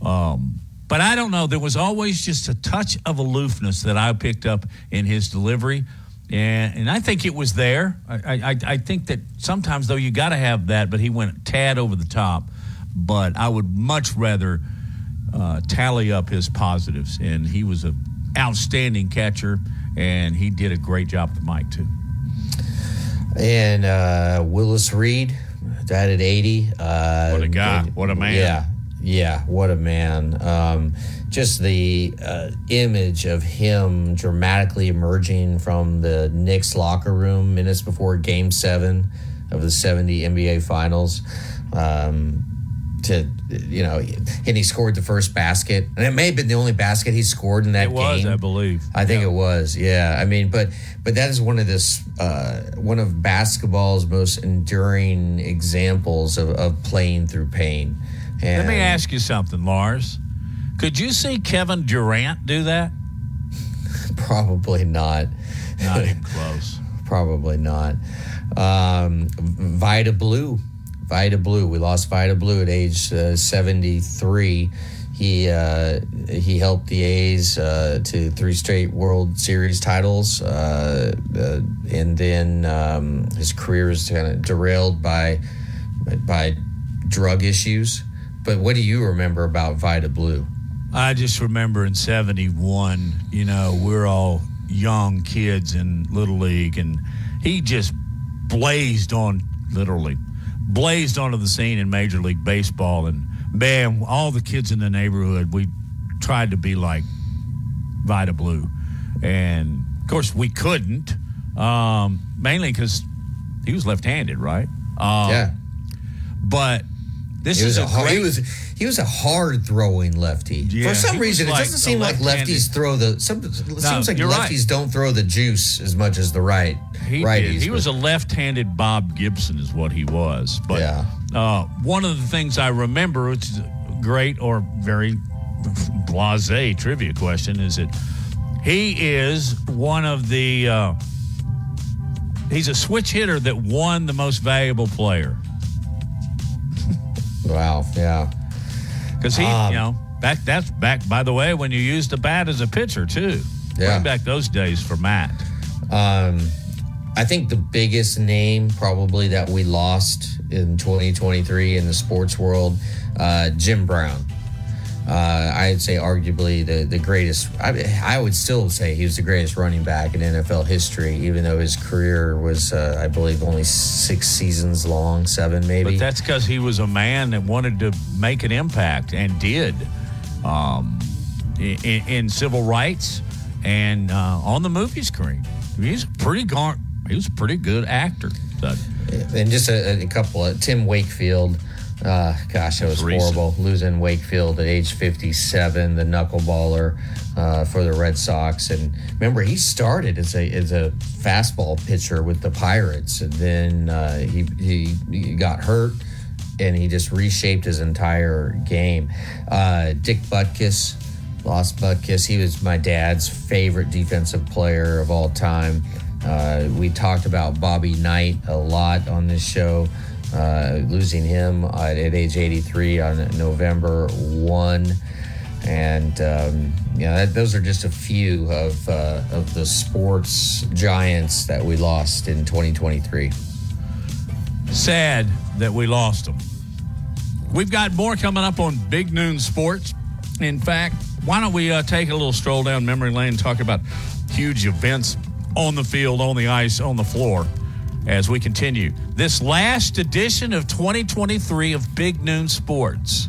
Um, but I don't know. There was always just a touch of aloofness that I picked up in his delivery. And, and I think it was there. I, I, I think that sometimes, though, you got to have that, but he went tad over the top. But I would much rather uh, tally up his positives. And he was an outstanding catcher, and he did a great job with Mike, too. And uh, Willis Reed died at 80. Uh, What a guy. What a man. Yeah. Yeah. What a man. Um, just the uh, image of him dramatically emerging from the Knicks locker room minutes before game seven of the 70 NBA finals. Um, to you know, and he scored the first basket, and it may have been the only basket he scored in that It was, game. I believe. I think it was. Yeah. I mean, but but that is one of this uh, one of basketball's most enduring examples of, of playing through pain. And Let me ask you something, Lars. Could you see Kevin Durant do that? Probably not. Not even close. Probably not. Um, Vida Blue. Vida Blue. We lost Vida Blue at age uh, 73. He uh, he helped the A's uh, to three straight World Series titles, uh, uh, and then um, his career was kind of derailed by by drug issues. But what do you remember about Vida Blue? I just remember in 71, you know, we're all young kids in Little League, and he just blazed on, literally, blazed onto the scene in Major League Baseball. And man, all the kids in the neighborhood, we tried to be like Vida Blue. And of course, we couldn't, um, mainly because he was left handed, right? Um, yeah. But this he is was a, a hard, great. he was he was a hard throwing lefty. Yeah, For some reason, like it doesn't seem like lefties throw the. Some, it seems like lefties right. don't throw the juice as much as the right He righties. did. He but- was a left-handed Bob Gibson, is what he was. But Yeah. uh, one of the things I remember, which is a great or very blasé trivia question, is that he is one of the. Uh, he's a switch hitter that won the most valuable player wow. Yeah. because he, Um, you know, back that's back. By the way, when you used the bat as a pitcher too. Yeah. Bring back those days for Matt. Um, I think the biggest name probably that we lost in 2023 in the sports world, uh, Jim Brown. Uh, I'd say arguably the, the greatest. I, I would still say he was the greatest running back in NFL history, even though his career was, uh, I believe, only six seasons long, seven maybe. But that's because he was a man that wanted to make an impact and did um, in, in civil rights and uh, on the movie screen. He's pretty gar- He was a pretty good actor. So, and just a, a couple of Tim Wakefield. Uh, gosh, that was Recent. horrible. Losing Wakefield at age 57, the knuckleballer uh, for the Red Sox. And remember, he started as a as a fastball pitcher with the Pirates, and then uh, he, he he got hurt, and he just reshaped his entire game. Uh, Dick Butkus lost Butkus. He was my dad's favorite defensive player of all time. Uh, we talked about Bobby Knight a lot on this show uh, losing him at, age 83 on November 1. And um, yeah, that, those are just a few of uh, of the sports giants that we lost in 2023. Sad that we lost them. We've got more coming up on Big Noon Sports. In fact, why don't we uh, take a little stroll down memory lane and talk about huge events on the field, on the ice, on the floor as we continue this last edition of 2023 of Big Noon Sports.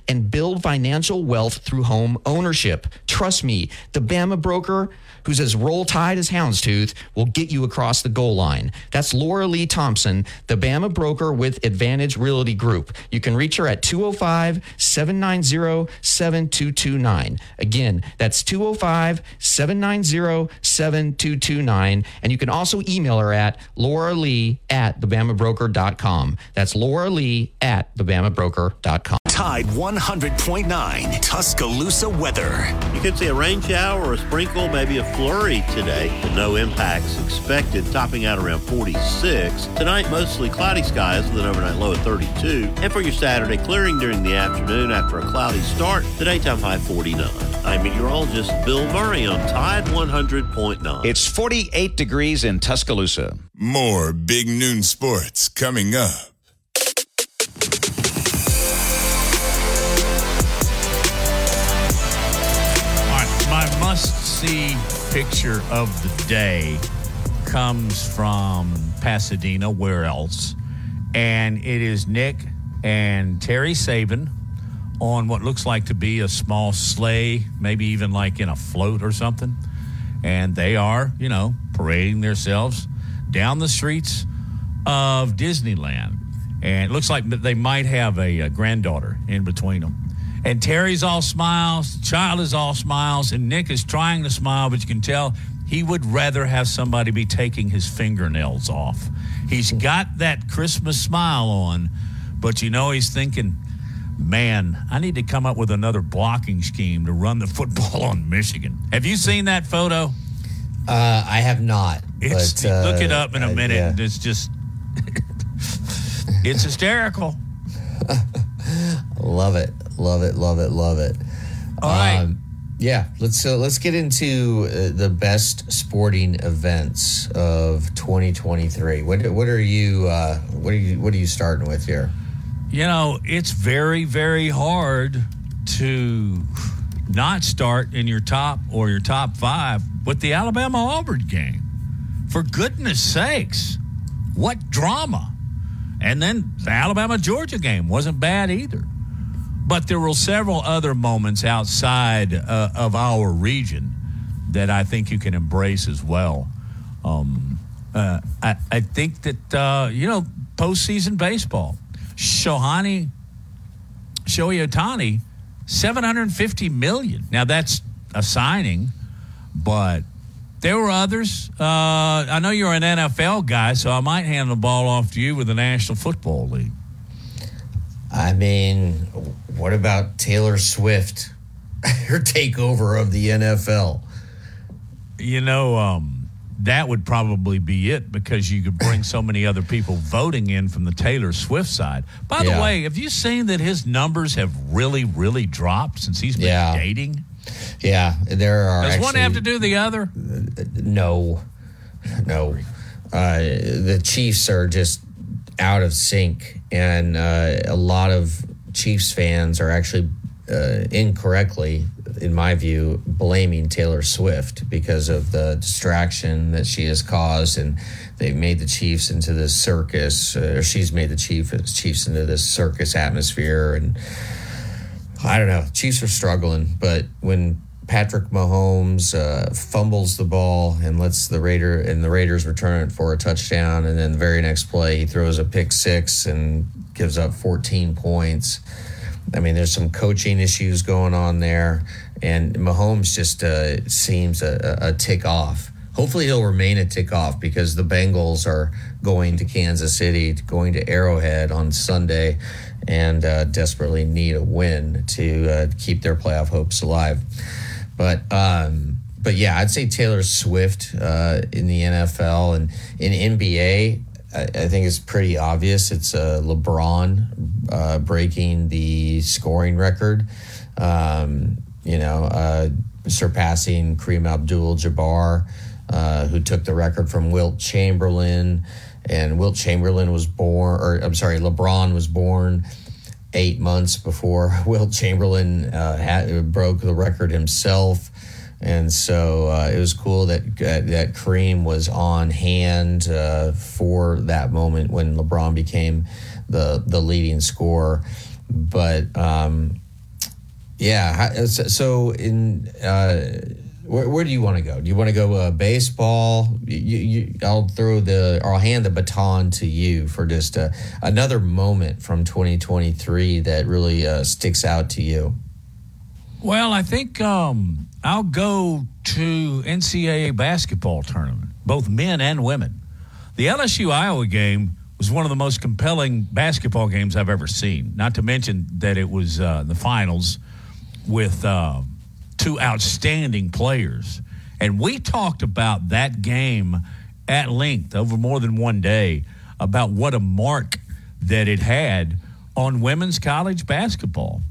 and build financial wealth through home ownership. Trust me, the Bama broker, who's as roll tide as houndstooth, will get you across the goal line. That's Laura Lee Thompson, the Bama broker with Advantage Realty Group. You can reach her at 205 790 7229. Again, that's 205 790 7229. And you can also email her at Laura Lee at thebamabroker.com. That's Laura Lee at thebamabroker.com. Tide 100.9 Tuscaloosa weather. You could see a rain shower or a sprinkle, maybe a flurry today, but no impacts expected, topping out around 46. Tonight, mostly cloudy skies with an overnight low of 32. And for your Saturday, clearing during the afternoon after a cloudy start, the daytime high 49. I'm meteorologist Bill Murray on Tide 100.9. It's 48 degrees in Tuscaloosa. More big noon sports coming up. All right, my must-see picture of the day comes from Pasadena. Where else? And it is Nick and Terry Saban on what looks like to be a small sleigh, maybe even like in a float or something. And they are, you know, parading themselves down the streets of Disneyland. And it looks like they might have a, a granddaughter in between them. And Terry's all smiles, the child is all smiles, and Nick is trying to smile, but you can tell he would rather have somebody be taking his fingernails off. He's got that Christmas smile on, but you know he's thinking, man, I need to come up with another blocking scheme to run the football on Michigan. Have you seen that photo? Uh, I have not. It's, but, uh, look it up in a uh, minute. yeah. It's just, it's hysterical. Love it, love it, love it, love it. All right. yeah, let's so let's get into uh, the best sporting events of 2023. What what are you uh, what are you what are you starting with here? You know, it's very, very hard to not start in your top or your top five with the Alabama Auburn game. For goodness sakes, what drama. And then the Alabama Georgia game wasn't bad either. But there were several other moments outside uh, of our region that I think you can embrace as well. Um, uh, I, I think that, uh, you know, postseason baseball, Shohani, Shohei Ohtani, 750 million. Now that's a signing, but there were others. Uh, I know you're an NFL guy, so I might hand the ball off to you with the National Football League. I mean, what about Taylor Swift? Her takeover of the NFL. You know, um, that would probably be it because you could bring so many other people voting in from the Taylor Swift side. By the way, have you seen that his numbers have really, really dropped since he's been Yeah. dating? Yeah, there are. Does one have to do the other? No, no. Uh, the Chiefs are just out of sync, and uh, a lot of Chiefs fans are actually uh, incorrectly, in my view, blaming Taylor Swift because of the distraction that she has caused, and they've made the Chiefs into this circus, uh, or she's made the Chiefs Chiefs into this circus atmosphere, and I don't know. Chiefs are struggling, but when Patrick Mahomes uh, fumbles the ball and lets the Raider and the Raiders return it for a touchdown, and then the very next play he throws a pick six and gives up 14 points. I mean, there's some coaching issues going on there, and Mahomes just uh, seems a, a tick off. Hopefully, he'll remain a tick off because the Bengals are going to Kansas City, going to Arrowhead on Sunday, and uh, desperately need a win to uh, keep their playoff hopes alive. But um, but yeah, I'd say Taylor Swift uh, in the NFL and in NBA. I, I think it's pretty obvious. It's uh, LeBron uh, breaking the scoring record. Um, you know, uh, surpassing Kareem Abdul-Jabbar, uh, who took the record from Wilt Chamberlain. And Wilt Chamberlain was born, or I'm sorry, LeBron was born eight months before Wilt Chamberlain uh, had, broke the record himself. And so uh, it was cool that uh, that Kareem was on hand uh, for that moment when LeBron became the the leading scorer. But um, yeah, so so in uh, where, where do you want to go? Do you want to go uh, baseball? You, you, I'll throw the, or I'll hand the baton to you for just uh, another moment from 2023 that really uh, sticks out to you. Well, I think um, I'll go to NCAA basketball tournament, both men and women. The LSU Iowa game was one of the most compelling basketball games I've ever seen. Not to mention that it was uh, the finals with uh, two outstanding players. And we talked about that game at length over more than one day about what a mark that it had on women's college basketball.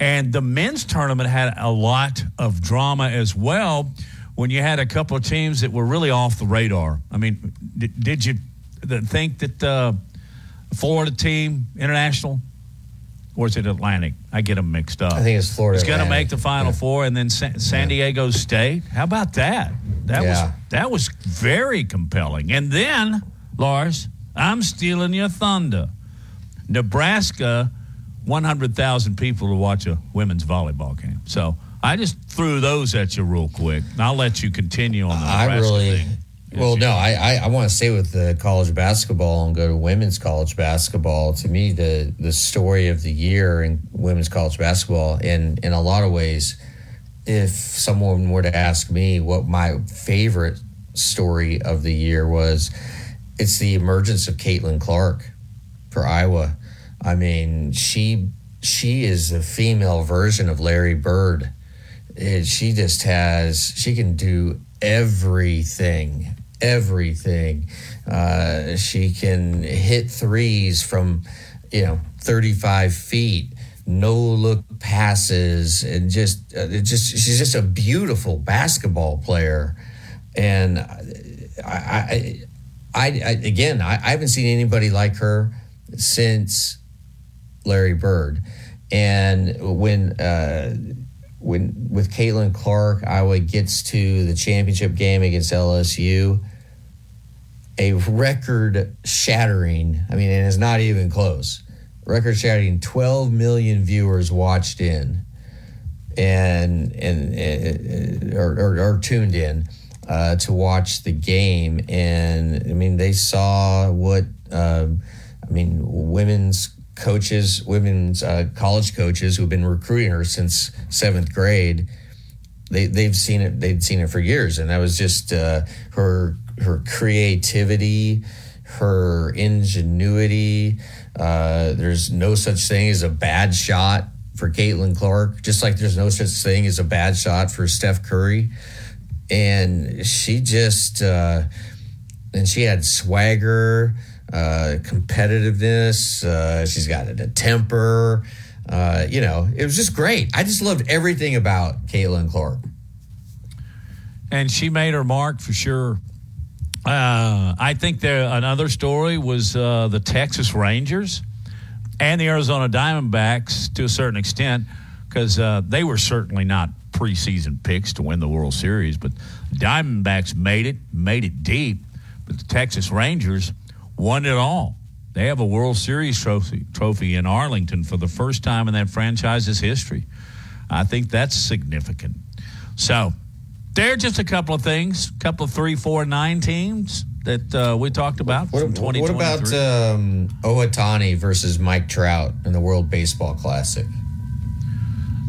And the men's tournament had a lot of drama as well when you had a couple of teams that were really off the radar. I mean, did, did you think that uh, Florida team, international, or is it Atlantic? I get them mixed up. I think it's Florida It's going to make the Final Four, and then San, San Diego State. How about that? That Yeah. was that was very compelling. And then Lars, I'm stealing your thunder. Nebraska, 100,000 people to watch a women's volleyball game. So I just threw those at you real quick. And I'll let you continue on the I Nebraska really, thing. Well, no, I, I, I want to stay with the college basketball and go to women's college basketball. To me, the the story of the year in women's college basketball, in in a lot of ways, if someone were to ask me what my favorite story of the year was, it's the emergence of Caitlin Clark for Iowa. I mean, she she is a female version of Larry Bird. It, she just has she can do everything, everything. Uh, she can hit threes from you know thirty five feet. No look passes and just, uh, just she's just a beautiful basketball player, and I, I, I, I again I, I haven't seen anybody like her since Larry Bird. And when uh, when with Caitlin Clark, Iowa gets to the championship game against LSU, a record shattering. I mean, and it's not even close. Record shattering. Twelve million viewers watched in, and and uh, or, or, or tuned in uh, to watch the game. And I mean, they saw what um, I mean, women's coaches, women's uh, college coaches who've been recruiting her since seventh grade. They they've seen it. They'd seen it for years, and that was just uh, her her creativity, her ingenuity. Uh, there's no such thing as a bad shot for Caitlin Clark, just like there's no such thing as a bad shot for Steph Curry. and she just uh, and she had swagger, uh, competitiveness. Uh, she's got a temper. Uh, you know, it was just great. I just loved everything about Caitlin Clark. And she made her mark for sure. Uh, I think there another story was uh, the Texas Rangers and the Arizona Diamondbacks to a certain extent because uh, they were certainly not preseason picks to win the World Series, but the Diamondbacks made it, made it deep, but the Texas Rangers won it all. They have a World Series trophy trophy in Arlington for the first time in that franchise's history. I think that's significant. So, there are just a couple of things, a couple of three, four, nine teams that uh, we talked about What, from what about 2023. um, Owatani versus Mike Trout in the World Baseball Classic?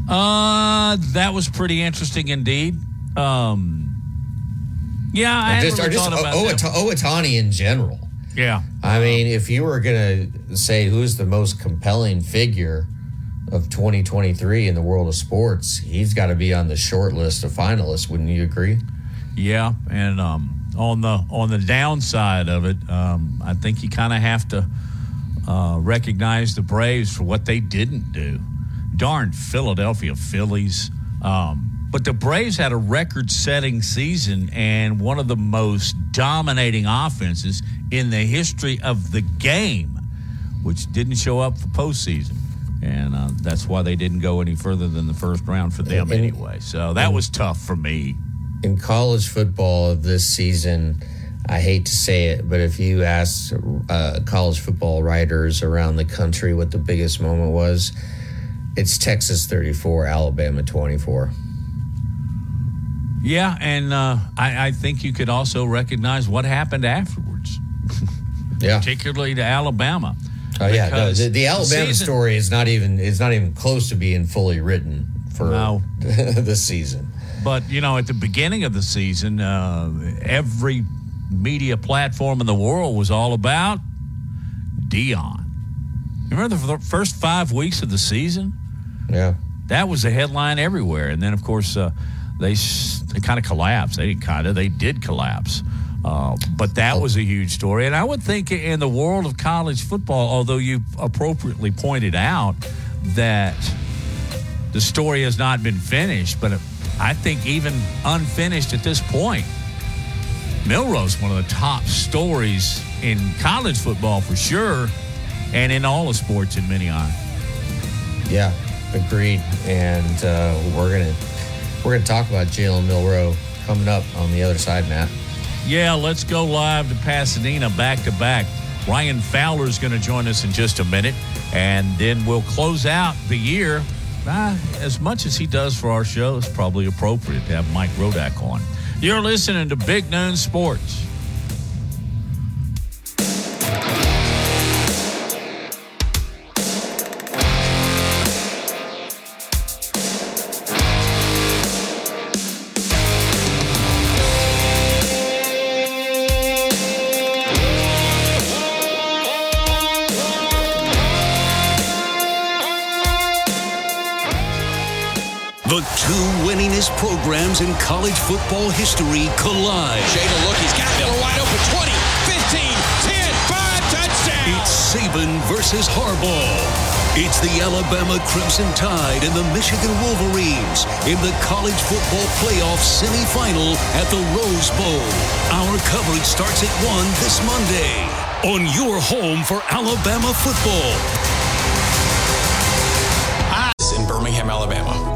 Uh, that was pretty interesting indeed. Um, yeah, I just, really just thought about Owata- that. Owatani in general. Yeah, I mean, if you were going to say who's the most compelling figure of 2023 in the world of sports, he's got to be on the short list of finalists. Wouldn't you agree? yeah, and um, on the on the downside of it, um, I think you kind of have to uh, recognize the Braves for what they didn't do. Darn Philadelphia Phillies. Um, but the Braves had a record setting season and one of the most dominating offenses in the history of the game, which didn't show up for postseason. And uh, that's why they didn't go any further than the first round for them And- anyway. So that was tough for me. In college football of this season, I hate to say it, but if you ask uh, college football writers around the country what the biggest moment was, it's Texas 34, Alabama 24. Yeah, and uh, I, I think you could also recognize what happened afterwards, Yeah. particularly to Alabama. Oh yeah, no, the, the Alabama season- story is not even is not even close to being fully written for No. the season. But you know, at the beginning of the season, uh, every media platform in the world was all about Deion. Remember the first five weeks of the season? Yeah. That was the headline everywhere, and then of course uh, they they kind of collapsed. They didn't kind of they did collapse. Uh, but that was a huge story, and I would think in the world of college football, although you appropriately pointed out that the story has not been finished, but I think even unfinished at this point, Milroe's one of the top stories in college football for sure, and in all of sports in eyes. Yeah, agreed. And uh, we're gonna we're gonna talk about Jalen Milroe coming up on the other side, Matt. Yeah, let's go live to Pasadena back to back. Ryan Fowler is going to join us in just a minute, and then we'll close out the year. Ah, as much as he does for our show, it's probably appropriate to have Mike Rodak on. You're listening to Big Noon Sports. In college football history collide. Jada look, he's got Miller wide open. 20, 15, 10, 5, touchdown. It's Saban versus Harbaugh. It's the Alabama Crimson Tide and the Michigan Wolverines in the college football playoff semifinal at the Rose Bowl. Our coverage starts at 1 this Monday on your home for Alabama football.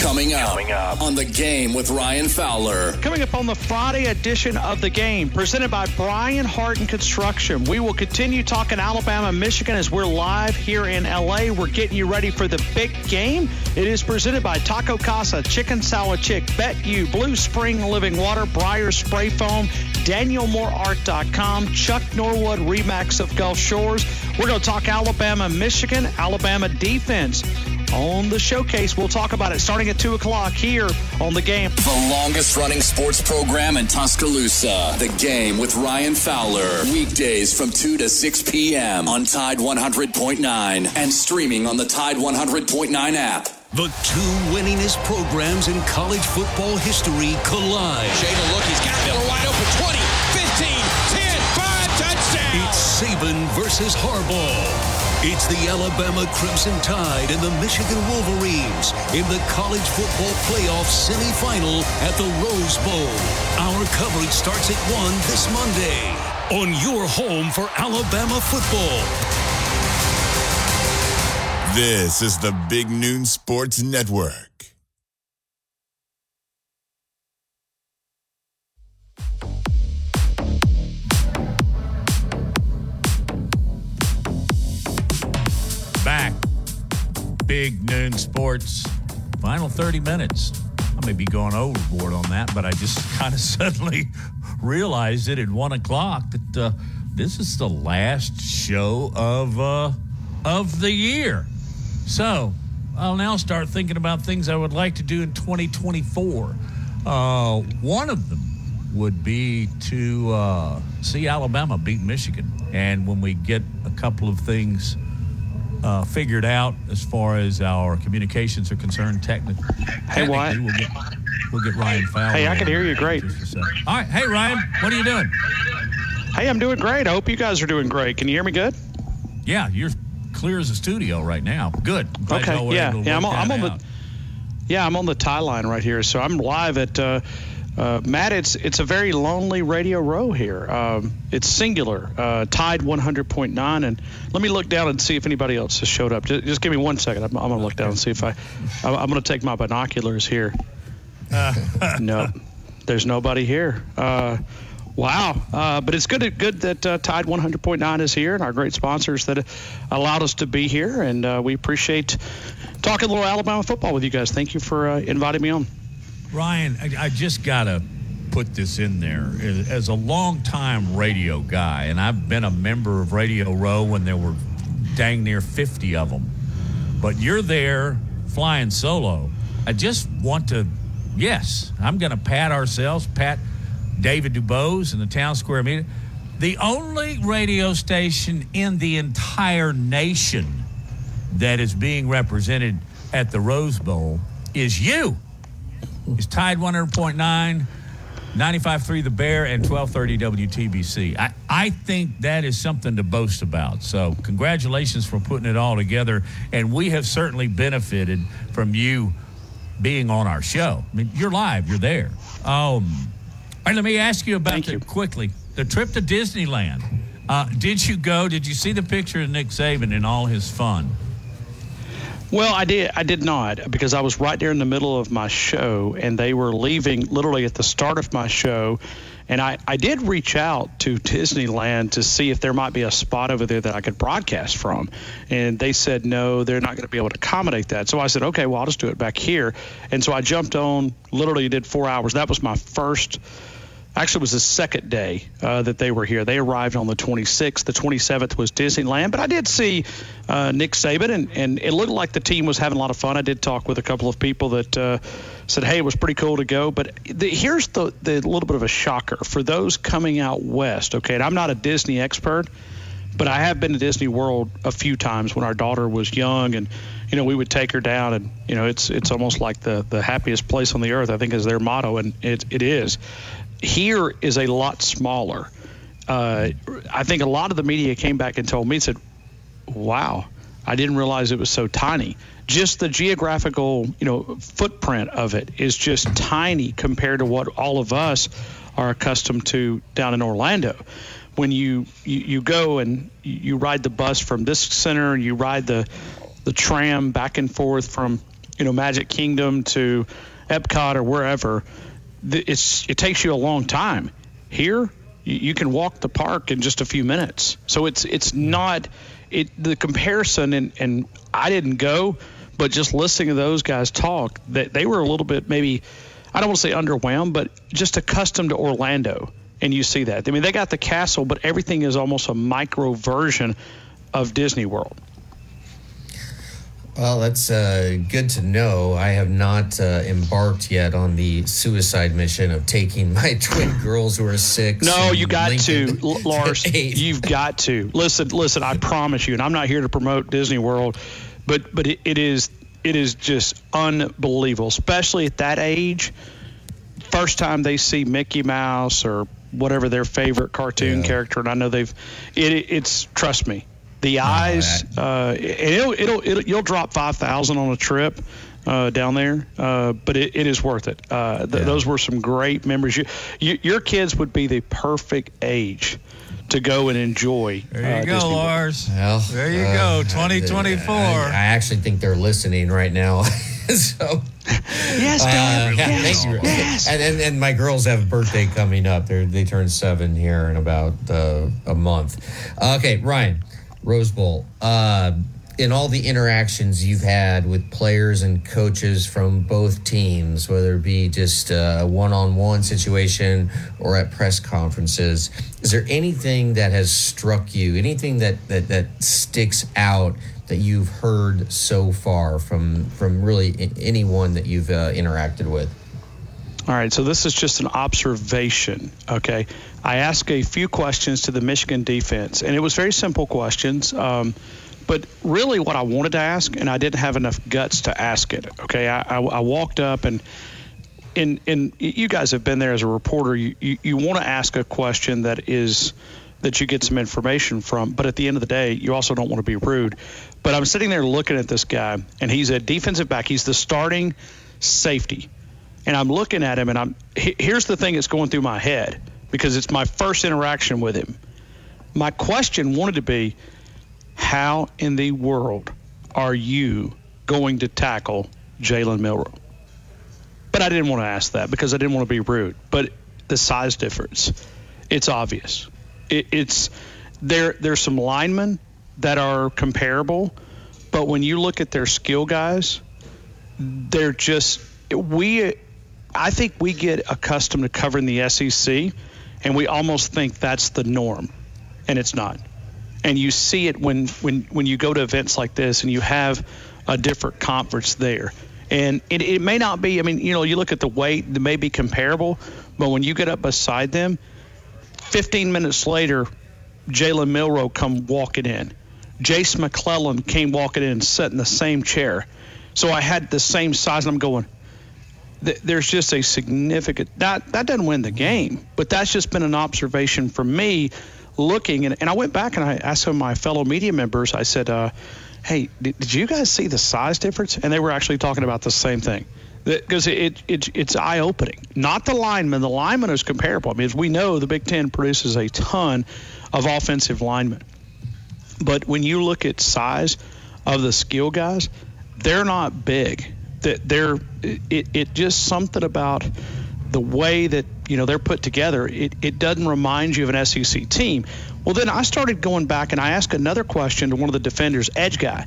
Coming up, on the game with Ryan Fowler. Coming up on the Friday edition of the game, presented by Brian Harton Construction. We will continue talking Alabama, Michigan as we're live here in LA. We're getting you ready for the big game. It is presented by Taco Casa, Chicken Salad Chick, Bet You, Blue Spring Living Water, Briar Spray Foam, DanielMooreArt.com, Chuck Norwood, Remax of Gulf Shores. We're going to talk Alabama, Michigan, Alabama defense on the showcase. We'll talk about it starting at 2 o'clock here on the game. The longest running sports program in Tuscaloosa. The game with Ryan Fowler. Weekdays from 2 to 6 p.m. on Tide 100.9 and streaming on the Tide 100.9 app. The two winningest programs in college football history collide. Jada, look, he's got Miller wide open 20, 15, 10, 5, touchdown. It's Saban versus Harbaugh. It's the Alabama Crimson Tide and the Michigan Wolverines in the college football playoff semifinal at the Rose Bowl. Our coverage starts at 1 this Monday on your home for Alabama football. This is the Big Noon Sports Network. Big Noon Sports. Final 30 minutes. I may be going overboard on that, but I just kind of suddenly realized it at 1 o'clock that uh, this is the last show of, uh, of the year. So I'll now start thinking about things I would like to do in 2024. Uh, one of them would be to uh, see Alabama beat Michigan. And when we get a couple of things uh, figured out as far as our communications are concerned, technically, Hey, Wyatt. we'll get, we'll get Ryan Fowler. Hey, I can hear you great. just a sec. All right. Hey, Ryan, what are you doing? Hey, I'm doing great. I hope you guys are doing great. Can you hear me good? Yeah, you're clear as a studio right now. Good. I'm glad y'all Okay, yeah, yeah. I'm on, I'm on the yeah, I'm on the tie line right here. So I'm live at uh, uh, Matt. It's it's a very lonely radio row here. Um, it's singular, uh, Tide 100.9, and let me look down and see if anybody else has showed up. Just, just give me one second. I'm, I'm gonna look down and see if I. I'm, I'm gonna take my binoculars here. no, there's nobody here. Uh, wow, uh, but it's good good that uh, Tide 100.9 is here and our great sponsors that allowed us to be here, and uh, we appreciate talking a little Alabama football with you guys. Thank you for uh, inviting me on. Ryan, I, I just got to put this in there. As- As a longtime radio guy, and I've been a member of Radio Row when there were dang near 50 of them, but you're there flying solo. I just want to, yes, I'm going to pat ourselves, pat David Dubose and the Town Square Media. The only radio station in the entire nation that is being represented at the Rose Bowl is you. It's Tide 100.9, 95.3 The Bear, and 1230 WTBC. I, I think that is something to boast about. So, congratulations for putting it all together. And we have certainly benefited from you being on our show. I mean, you're live, you're there. Um, all right, let me ask you about the, quickly the trip to Disneyland. Uh, did you go? Did you see the picture of Nick Saban in all his fun? Well, I did. I did not because I was right there in the middle of my show, and they were leaving literally at the start of my show. And I, I did reach out to Disneyland to see if there might be a spot over there that I could broadcast from. And they said, no, they're not going to be able to accommodate that. So I said, okay, well, I'll just do it back here. And so I jumped on, literally did four hours. That was my first Actually, it was the second day uh, that they were here. They arrived on the 26th. The 27th was Disneyland. But I did see uh, Nick Saban, and, and it looked like the team was having a lot of fun. I did talk with a couple of people that uh, said, hey, it was pretty cool to go. But the, here's the, the little bit of a shocker for those coming out west. Okay, and I'm not a Disney expert, but I have been to Disney World a few times when our daughter was young, and you know we would take her down, and you know it's it's almost like the the happiest place on the earth. I think is their motto, and it it is. Here is a lot smaller. Uh, I think a lot of the media came back and told me and said, "Wow, I didn't realize it was so tiny." Just the geographical, you know, footprint of it is just tiny compared to what all of us are accustomed to down in Orlando when you, you, you go and you ride the bus from this center and you ride the the tram back and forth from you know Magic Kingdom to Epcot or wherever, it's it takes you a long time. Here, you can walk the park in just a few minutes. So it's it's not it the comparison and and I didn't go, but just listening to those guys talk, that they were a little bit maybe I don't want to say underwhelmed, but just accustomed to Orlando. And you see that. I mean, they got the castle, but everything is almost a micro version of Disney World. Well, that's uh, good to know. I have not uh, embarked yet on the suicide mission of taking my twin girls who are six. No, you got Lincoln to, Lars. You've got to listen. Listen, I promise you, and I'm not here to promote Disney World, but but it, it is it is just unbelievable, especially at that age. First time they see Mickey Mouse or whatever their favorite cartoon yeah. character, and I know they've. It, it's trust me, the eyes, uh, it'll, it'll, it'll, you'll drop 5000 on a trip. Uh, down there, uh, but it, it is worth it. Uh, th- yeah. Those were some great memories. You, you, your kids would be the perfect age to go and enjoy. There you uh, go, Disney Lars. Well, there you go, 2024. I, I, actually think they're listening right now. so yes, uh, yes, yes. And, and, and my girls have a birthday coming up. They they turn seven here in about uh, a month. Okay, Ryan, Rose Bowl. Uh, in all the interactions you've had with players and coaches from both teams, whether it be just a one-on-one situation or at press conferences, is there anything that has struck you? Anything that that, that sticks out that you've heard so far from from really anyone that you've uh, interacted with? All right, so this is just an observation, okay? I asked a few questions to the Michigan defense, and it was very simple questions. Um, but really, what I wanted to ask, and I didn't have enough guts to ask it, okay? I, I, I walked up and and, and you guys have been there as a reporter. You, you, you want to ask a question that is that you get some information from, but at the end of the day, you also don't want to be rude. But I'm sitting there looking at this guy, and he's a defensive back. He's the starting safety and I'm looking at him, and I'm here's the thing that's going through my head because it's my first interaction with him. My question wanted to be, how in the world are you going to tackle Jalen Milroe? But I didn't want to ask that because I didn't want to be rude. But the size difference, it's obvious. It, it's there. There's some linemen that are comparable, but when you look at their skill guys, they're just we I think we get accustomed to covering the SEC, and we almost think that's the norm, and it's not. And you see it when when when you go to events like this, and you have a different conference there. And it, it may not be. I mean, you know, you look at the weight; they may be comparable, but when you get up beside them, 15 minutes later, Jalen Milroe come walking in. Jase McClellan came walking in and sat in the same chair. So I had the same size, and I'm going, there's just a significant that that doesn't win the game, but that's just been an observation for me looking and, and I went back and I asked some of my fellow media members. I said, uh, "Hey, did, did, you guys see the size difference?" And they were actually talking about the same thing because it, it, it's eye opening. Not the lineman. The lineman is comparable. I mean, as we know, the Big Ten produces a ton of offensive linemen, but when you look at size of the skill guys, they're not big that they're it, it just something about the way that you know they're put together it, it doesn't remind you of an sec team. Well then i started going back and i asked another question to one of the defenders edge guy.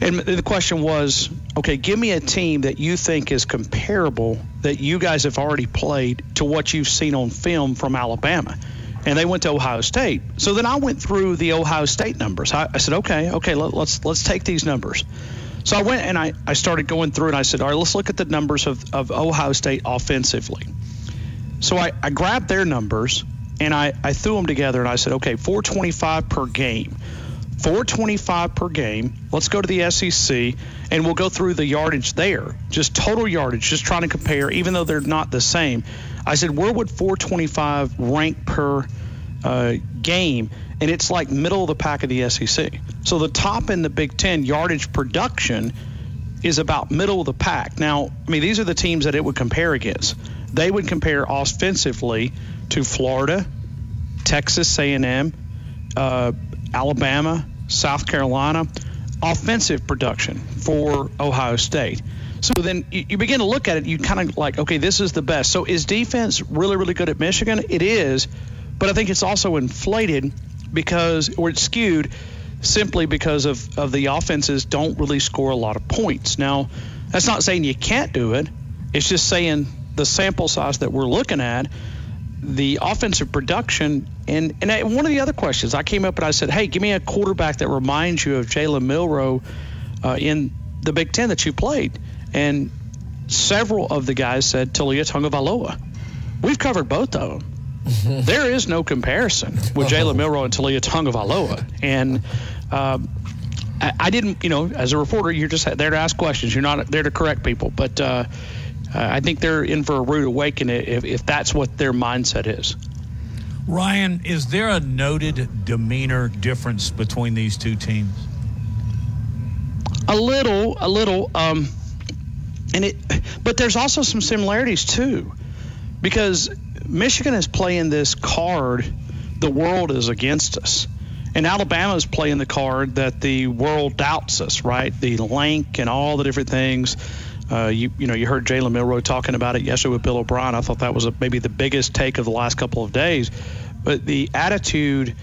And the question was okay give me a team that you think is comparable that you guys have already played to what you've seen on film from alabama. And they went to ohio state. So then i went through the ohio state numbers. I, I said okay okay let, let's let's take these numbers so I went and I, I started going through and I said, all right, let's look at the numbers of, of Ohio State offensively. So I, I grabbed their numbers and I, I threw them together and I said, okay, 425 per game. 425 per game. Let's go to the SEC and we'll go through the yardage there, just total yardage, just trying to compare, even though they're not the same. I said, where would 425 rank per uh, game? and it's like middle of the pack of the SEC. So the top in the Big Ten yardage production is about middle of the pack. Now, I mean, these are the teams that it would compare against. They would compare offensively to Florida, Texas A&M, uh, Alabama, South Carolina. offensive production for Ohio State. So then you, you begin to look at it, you kind of like, okay, this is the best. So is defense really, really good at Michigan? It is, but I think it's also inflated because, or it's skewed simply because of, of the offenses don't really score a lot of points. Now, that's not saying you can't do it. It's just saying the sample size that we're looking at, the offensive production, and and I, one of the other questions I came up and I said, hey, give me a quarterback that reminds you of Jalen Milroe uh, in the Big Ten that you played, and several of the guys said Taulia Tagovailoa. We've covered both of them. there is no comparison with Jalen Milroe and Taulia Tagovailoa, and um, I, I, didn't, you know, as a reporter, you're just there to ask questions. You're not there to correct people, but. Uh, I think they're in for a rude awakening if, if that's what their mindset is. Ryan, is there a noted demeanor difference between these two teams? A little, a little. Um, and it, but there's also some similarities too, because Michigan is playing this card. The world is against us, and Alabama is playing the card that the world doubts us. Right, the link and all the different things. Uh, you you know you heard Jalen Milroe talking about it yesterday with Bill O'Brien. I thought that was a, maybe the biggest take of the last couple of days. But the attitude,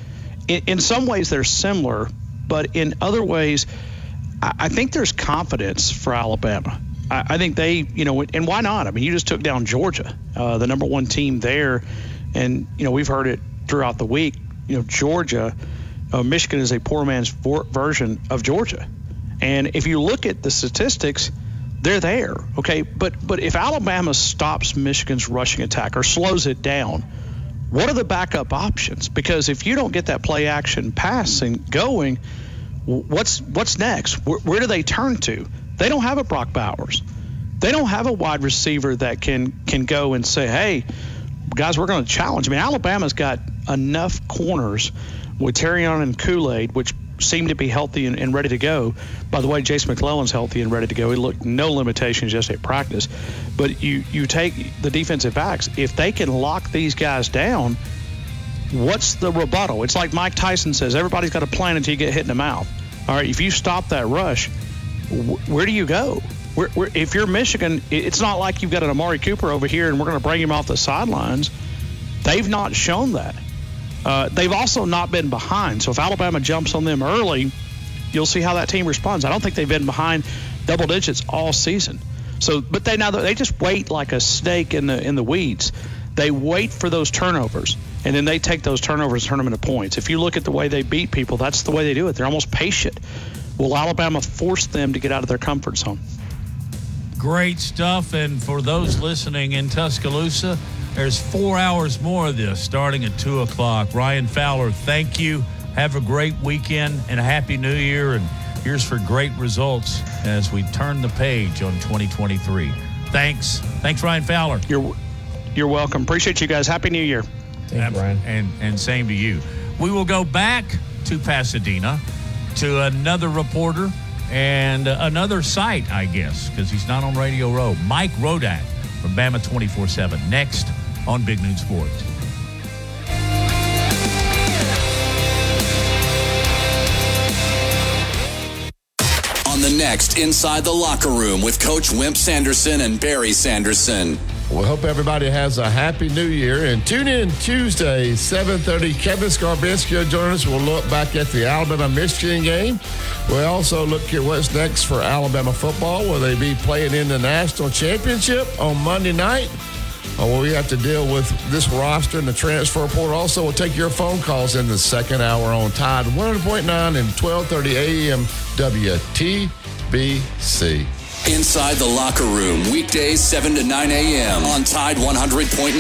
in, in some ways, they're similar, but in other ways, I, I think there's confidence for Alabama. I, I, think they, you know, and why not? I mean, you just took down Georgia, uh, the number one team there, and you know we've heard it throughout the week. You know, Georgia, uh, Michigan is a poor man's for, version of Georgia, and if you look at the statistics they're there. Okay, but but if Alabama stops Michigan's rushing attack or slows it down, what are the backup options? Because if you don't get that play action passing going, what's what's next? Where, where do they turn to? They don't have a Brock Bowers. They don't have a wide receiver that can can go and say, "Hey, guys, we're going to challenge." I mean, Alabama's got enough corners with Terrion and Kool Aid, which seem to be healthy and, and, ready to go. By the way, Jase McClellan's healthy and ready to go. He looked no limitations just at practice. But you you take the defensive backs if they can lock these guys down. What's the rebuttal? It's like Mike Tyson says: everybody's got a plan until you get hit in the mouth. All right, if you stop that rush, wh- where do you go? Where, where, if you're Michigan, it's not like you've got an Amari Cooper over here and we're going to bring him off the sidelines. They've not shown that. Uh, they've also not been behind. So if Alabama jumps on them early, you'll see how that team responds. I don't think they've been behind double digits all season. So, but they now they just wait like a snake in the in the weeds. They wait for those turnovers, and then they take those turnovers and turn them into points. If you look at the way they beat people, that's the way they do it. They're almost patient. Will Alabama force them to get out of their comfort zone? Great stuff. And for those listening in Tuscaloosa, there's four hours more of this starting at 2 o'clock. Ryan Fowler, thank you. Have a great weekend and a happy new year. And here's for great results as we turn the page on 2023. Thanks. Thanks, Ryan Fowler. You're, you're welcome. Appreciate you guys. Happy New Year. Thank you, Ryan. And, and same to you. We will go back to Pasadena to another reporter and another site, I guess, because he's not on Radio Row. Mike Rodak from Bama 24 7. Next on Big Noon Sports. On the next Inside the Locker Room with Coach Wimp Sanderson and Barry Sanderson. We hope everybody has a happy new year. And tune in Tuesday, 7.30. Kevin Scarbinsky will join us. We'll look back at the Alabama-Michigan game. We'll also look at what's next for Alabama football. Will they be playing in the national championship on Monday night? Or will we have to deal with this roster and the transfer portal? Also, we'll take your phone calls in the second hour on Tide 100.9 and 1230 AM WTBC. Inside the Locker Room, weekdays 7 to 9 a.m. on Tide 100.9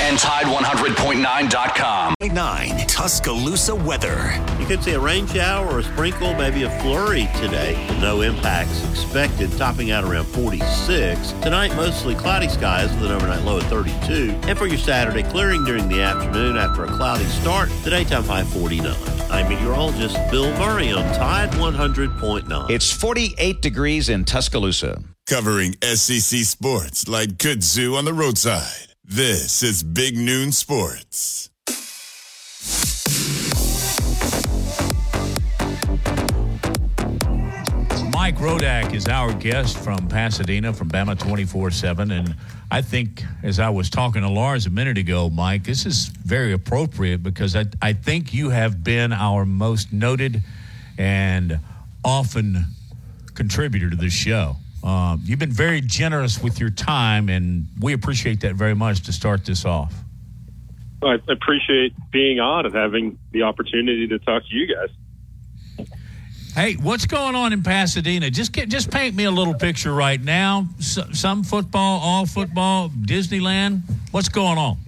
and Tide100.9.com. 9 Tuscaloosa weather. You could see a rain shower or a sprinkle, maybe a flurry today. No impacts expected, topping out around 46. Tonight, mostly cloudy skies with an overnight low of 32. And for your Saturday, clearing during the afternoon after a cloudy start, the daytime high 49. I'm meteorologist Bill Murray on Tide 100.9. It's 48 degrees in Tuscaloosa. Covering SEC sports like kudzu on the roadside. This is Big Noon Sports. Mike Rodak is our guest from Pasadena from Bama 24 7. And I think, as I was talking to Lars a minute ago, Mike, this is very appropriate because I, I think you have been our most noted and often contributor to this show. Um, you've been very generous with your time, and we appreciate that very much to start this off. I appreciate being on and having the opportunity to talk to you guys. Hey, what's going on in Pasadena? Just get, just paint me a little picture right now. some football, all football, Disneyland. What's going on?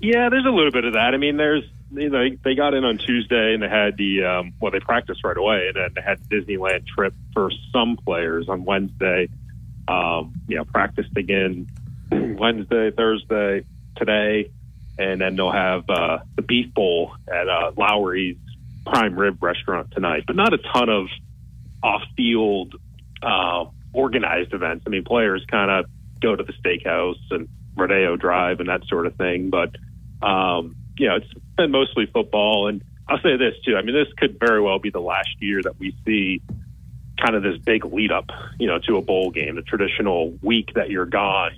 Yeah, there's a little bit of that. I mean, there's you know they got in on Tuesday and they had the um, well they practiced right away and then they had the Disneyland trip for some players on Wednesday. Um, you know, practiced again Wednesday, Thursday, today, and then they'll have uh, the Beef Bowl at uh, Lawry's Prime Rib Restaurant tonight. But not a ton of off-field uh, organized events. I mean, players kind of go to the steakhouse and Rodeo Drive and that sort of thing, but um, you know, it's been mostly football. And I'll say this too. I mean, this could very well be the last year that we see kind of this big lead up, you know, to a bowl game. The traditional week that you're gone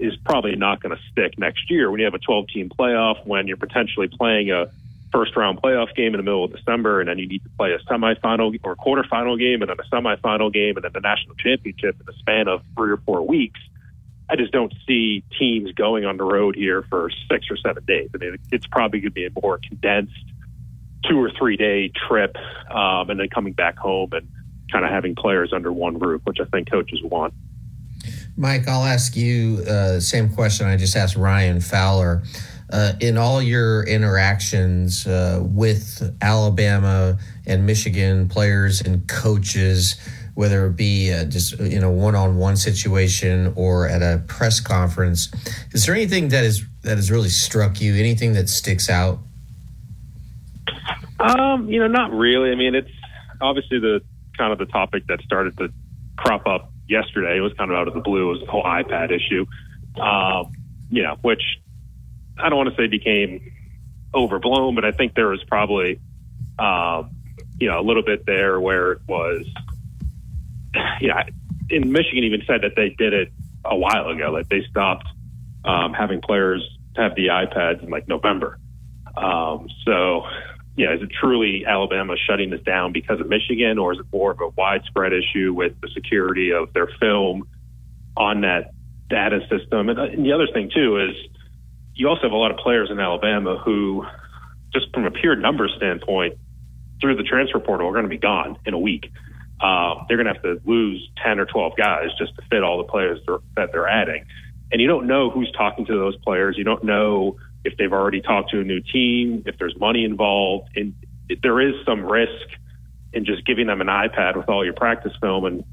is probably not going to stick next year when you have a 12 team playoff, when you're potentially playing a first round playoff game in the middle of December, and then you need to play a semifinal or quarterfinal game, and then a semifinal game, and then the national championship in the span of three or four weeks. I just don't see teams going on the road here for six or seven days. I mean, it's probably going to be a more condensed two or three day trip, um, and then coming back home and kind of having players under one roof, which I think coaches want. Mike, I'll ask you uh, the same question I just asked Ryan Fowler. Uh, in all your interactions uh, with Alabama and Michigan players and coaches, whether it be uh, just in a one-on-one situation or at a press conference. Is there anything that is that has really struck you? Anything that sticks out? Um, you know, not really. I mean, it's obviously the kind of the topic that started to crop up yesterday. It was kind of out of the blue. It was the whole iPad issue. Um, you know, which I don't want to say became overblown, but I think there was probably, um, you know, a little bit there where it was you know, in Michigan even said that they did it a while ago. Like they stopped um, having players have the iPads in like November. Um, so, yeah, is it truly Alabama shutting this down because of Michigan, or is it more of a widespread issue with the security of their film on that data system? And, uh, and the other thing too is you also have a lot of players in Alabama who, just from a pure number standpoint, through the transfer portal, are going to be gone in a week um, they're going to have to lose 10 or 12 guys just to fit all the players that they're adding. And you don't know who's talking to those players. You don't know if they've already talked to a new team, if there's money involved. And there is some risk in just giving them an iPad with all your practice film and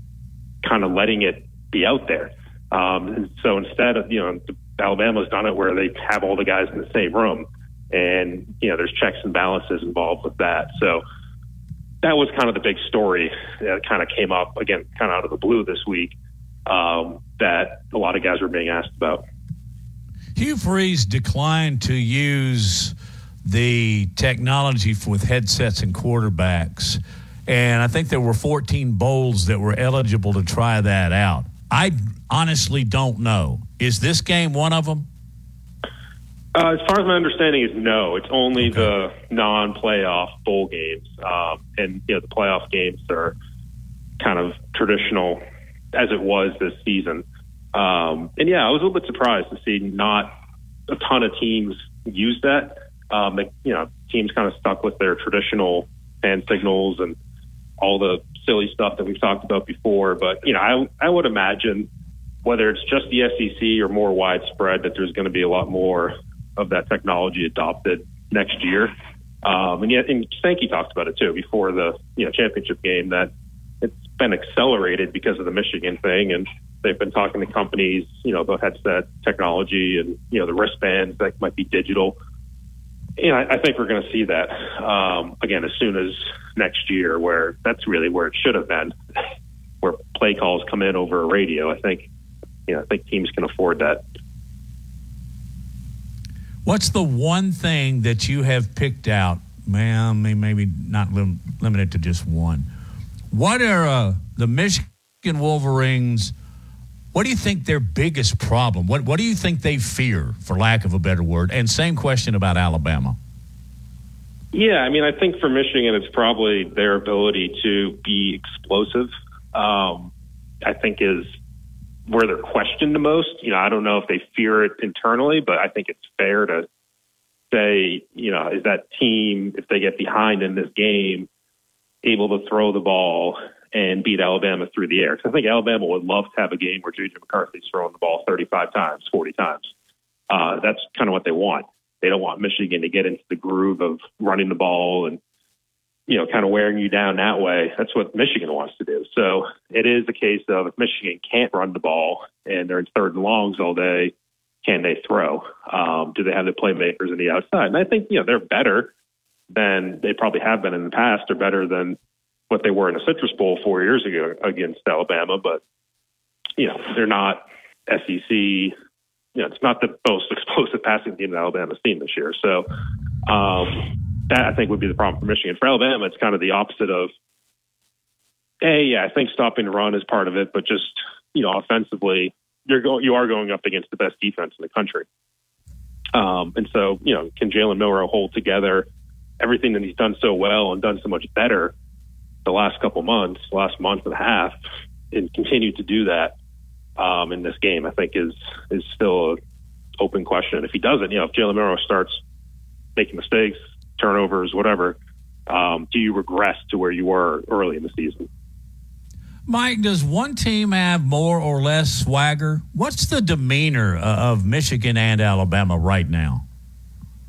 kind of letting it be out there. Um, and so instead of, you know, Alabama's done it where they have all the guys in the same room and, you know, there's checks and balances involved with that. So, that was kind of the big story that kind of came up again, kind of out of the blue this week. Um, that a lot of guys were being asked about. Hugh Freeze declined to use the technology with headsets and quarterbacks. And I think there were 14 bowls that were eligible to try that out. I honestly don't know. Is this game one of them? Uh, as far as my understanding is no. It's only the non-playoff bowl games, um, and you know the playoff games are kind of traditional as it was this season. Um, and yeah, I was a little bit surprised to see not a ton of teams use that. Um, you know, teams kind of stuck with their traditional hand signals and all the silly stuff that we've talked about before. But you know, I I would imagine whether it's just the SEC or more widespread that there's going to be a lot more of that technology adopted next year. Um, and yet, and Sankey talked about it too before the you know championship game that it's been accelerated because of the Michigan thing, and they've been talking to companies, you know, the headset technology and you know the wristbands that might be digital. And I, I think we're going to see that um, again as soon as next year, where that's really where it should have been, where play calls come in over a radio. I think, you know, I think teams can afford that. What's the one thing that you have picked out? Well, maybe not lim- limited to just one. What are uh, the Michigan Wolverines? What do you think their biggest problem? What What do you think they fear, for lack of a better word? And same question about Alabama. Yeah, I mean, I think for Michigan, it's probably their ability to be explosive. Um, I think is where they're questioned the most. You know, I don't know if they fear it internally, but I think it's fair to say, you know, is that team if they get behind in this game able to throw the ball and beat Alabama through the air? Because I think Alabama would love to have a game where JJ McCarthy's throwing the ball 35 times, 40 times. Uh, that's kind of what they want. They don't want Michigan to get into the groove of running the ball and you know, kind of wearing you down that way. That's what Michigan wants to do. So it is a case of if Michigan can't run the ball and they're in third and longs all day, can they throw? Um, do they have the playmakers on the outside? And I think, you know, they're better than they probably have been in the past. They're better than what they were in the Citrus Bowl four years ago against Alabama. But, you know, they're not SEC. You know, it's not the most explosive passing team that Alabama's seen this year. So, um, that I think would be the problem for Michigan. For Alabama, it's kind of the opposite of, hey, yeah, I think stopping the run is part of it, but just you know, offensively, you're going, you are going up against the best defense in the country. Um, and so, you know, can Jalen Milroe hold together everything that he's done so well and done so much better the last couple months, last month and a half, and continue to do that um, in this game? I think is is still an open question. If he doesn't, you know, if Jalen Milroe starts making mistakes, turnovers, whatever, um, do you regress to where you were early in the season? Mike, does one team have more or less swagger? What's the demeanor uh, of Michigan and Alabama right now?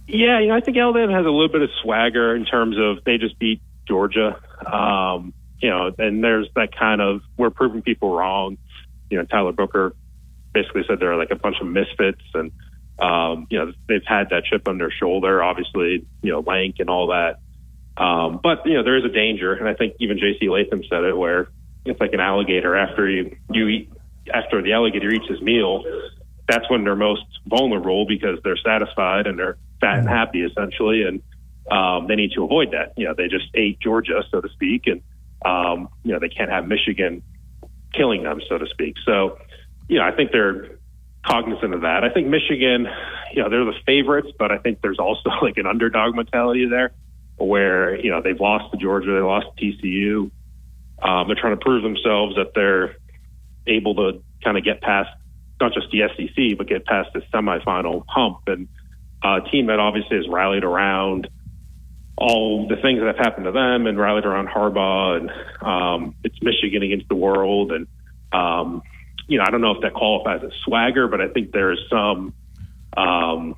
Yeah, you know, I think Alabama has a little bit of swagger in terms of they just beat Georgia. Um, you know, and there's that kind of we're proving people wrong. You know, Tyler Booker basically said they're like a bunch of misfits, and um, you know, they've had that chip on their shoulder, obviously, you know, lank and all that. Um, but, you know, there is a danger. And I think even JC Latham said it where it's like an alligator after you, you eat, after the alligator eats his meal, that's when they're most vulnerable because they're satisfied and they're fat and happy essentially. And, um, they need to avoid that. You know, they just ate Georgia, so to speak. And, um, you know, they can't have Michigan killing them, so to speak. So, you know, I think they're, cognizant of that. I think Michigan, you know, they're the favorites, but I think there's also like an underdog mentality there where, you know, they've lost to Georgia, they lost to TCU. Um, they're trying to prove themselves that they're able to kind of get past not just the SEC, but get past the semifinal hump. And uh, a team that obviously has rallied around all the things that have happened to them and rallied around Harbaugh and um, it's Michigan against the world. And, um, you know, I don't know if that qualifies as swagger, but I think there is some, um,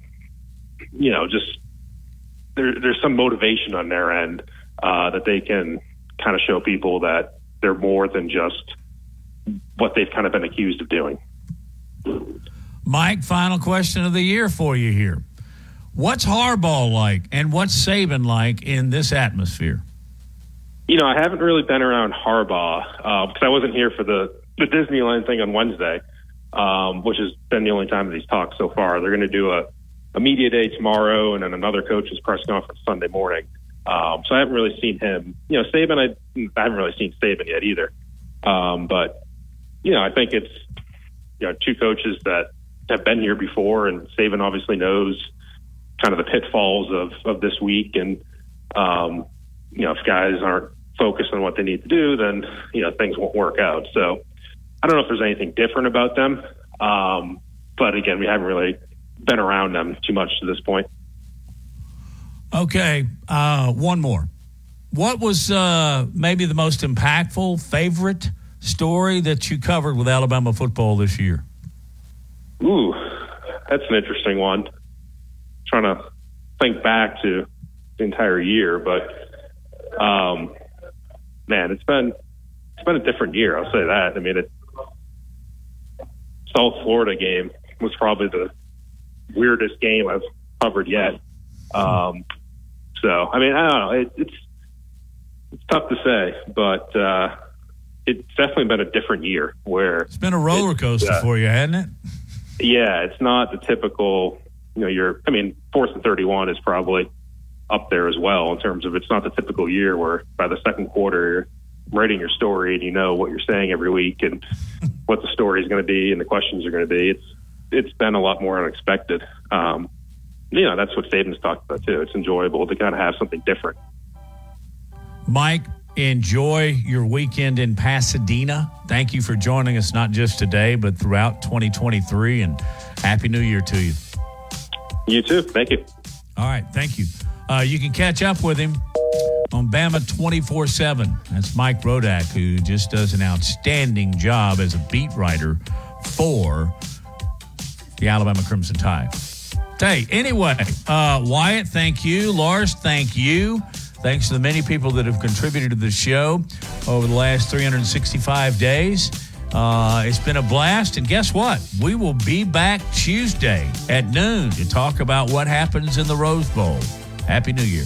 you know, just there, there's some motivation on their end uh, that they can kind of show people that they're more than just what they've kind of been accused of doing. Mike, final question of the year for you here. What's Harbaugh like and what's Saban like in this atmosphere? You know, I haven't really been around Harbaugh because uh, I wasn't here for the the Disneyland thing on Wednesday, um, which has been the only time that he's talked so far. They're going to do a, a media day tomorrow and then another coach's press conference Sunday morning. Um, so I haven't really seen him. You know, Saban, I, I haven't really seen Saban yet either. Um, but, you know, I think it's, you know, two coaches that have been here before, and Saban obviously knows kind of the pitfalls of, of this week. And, um, you know, if guys aren't focused on what they need to do, then, you know, things won't work out. So, I don't know if there's anything different about them. Um, but again, we haven't really been around them too much to this point. Okay, uh, one more. What was uh, maybe the most impactful, favorite story that you covered with Alabama football this year? Ooh, that's an interesting one. trying to think back to the entire year, but um, man, it's been it's been a different year. I'll say that. I mean, it, South Florida game was probably the weirdest game I've covered yet. Um, so, I mean, I don't know. It, it's it's tough to say, but uh, it's definitely been a different year where it's been a roller coaster uh, for you, hasn't it? Yeah, it's not the typical. You know, you're. I mean, fourth and thirty-one is probably up there as well in terms of it's not the typical year where by the second quarter you're writing your story and you know what you're saying every week and what the story is going to be and the questions are going to be. It's it's been a lot more unexpected. Um, you know, that's what Saban's talked about too. It's enjoyable to kind of have something different. Mike, enjoy your weekend in Pasadena. Thank you for joining us, not just today, but throughout 2023. And Happy New Year to you. You too. Thank you. All right. Thank you. Uh, you can catch up with him on Bama 24 7. That's Mike Rodak, who just does an outstanding job as a beat writer for the Alabama Crimson Tide. Hey, anyway, uh, Wyatt, thank you. Lars, thank you. Thanks to the many people that have contributed to the show over the last 365 days. Uh, it's been a blast. And guess what? We will be back Tuesday at noon to talk about what happens in the Rose Bowl. Happy New Year.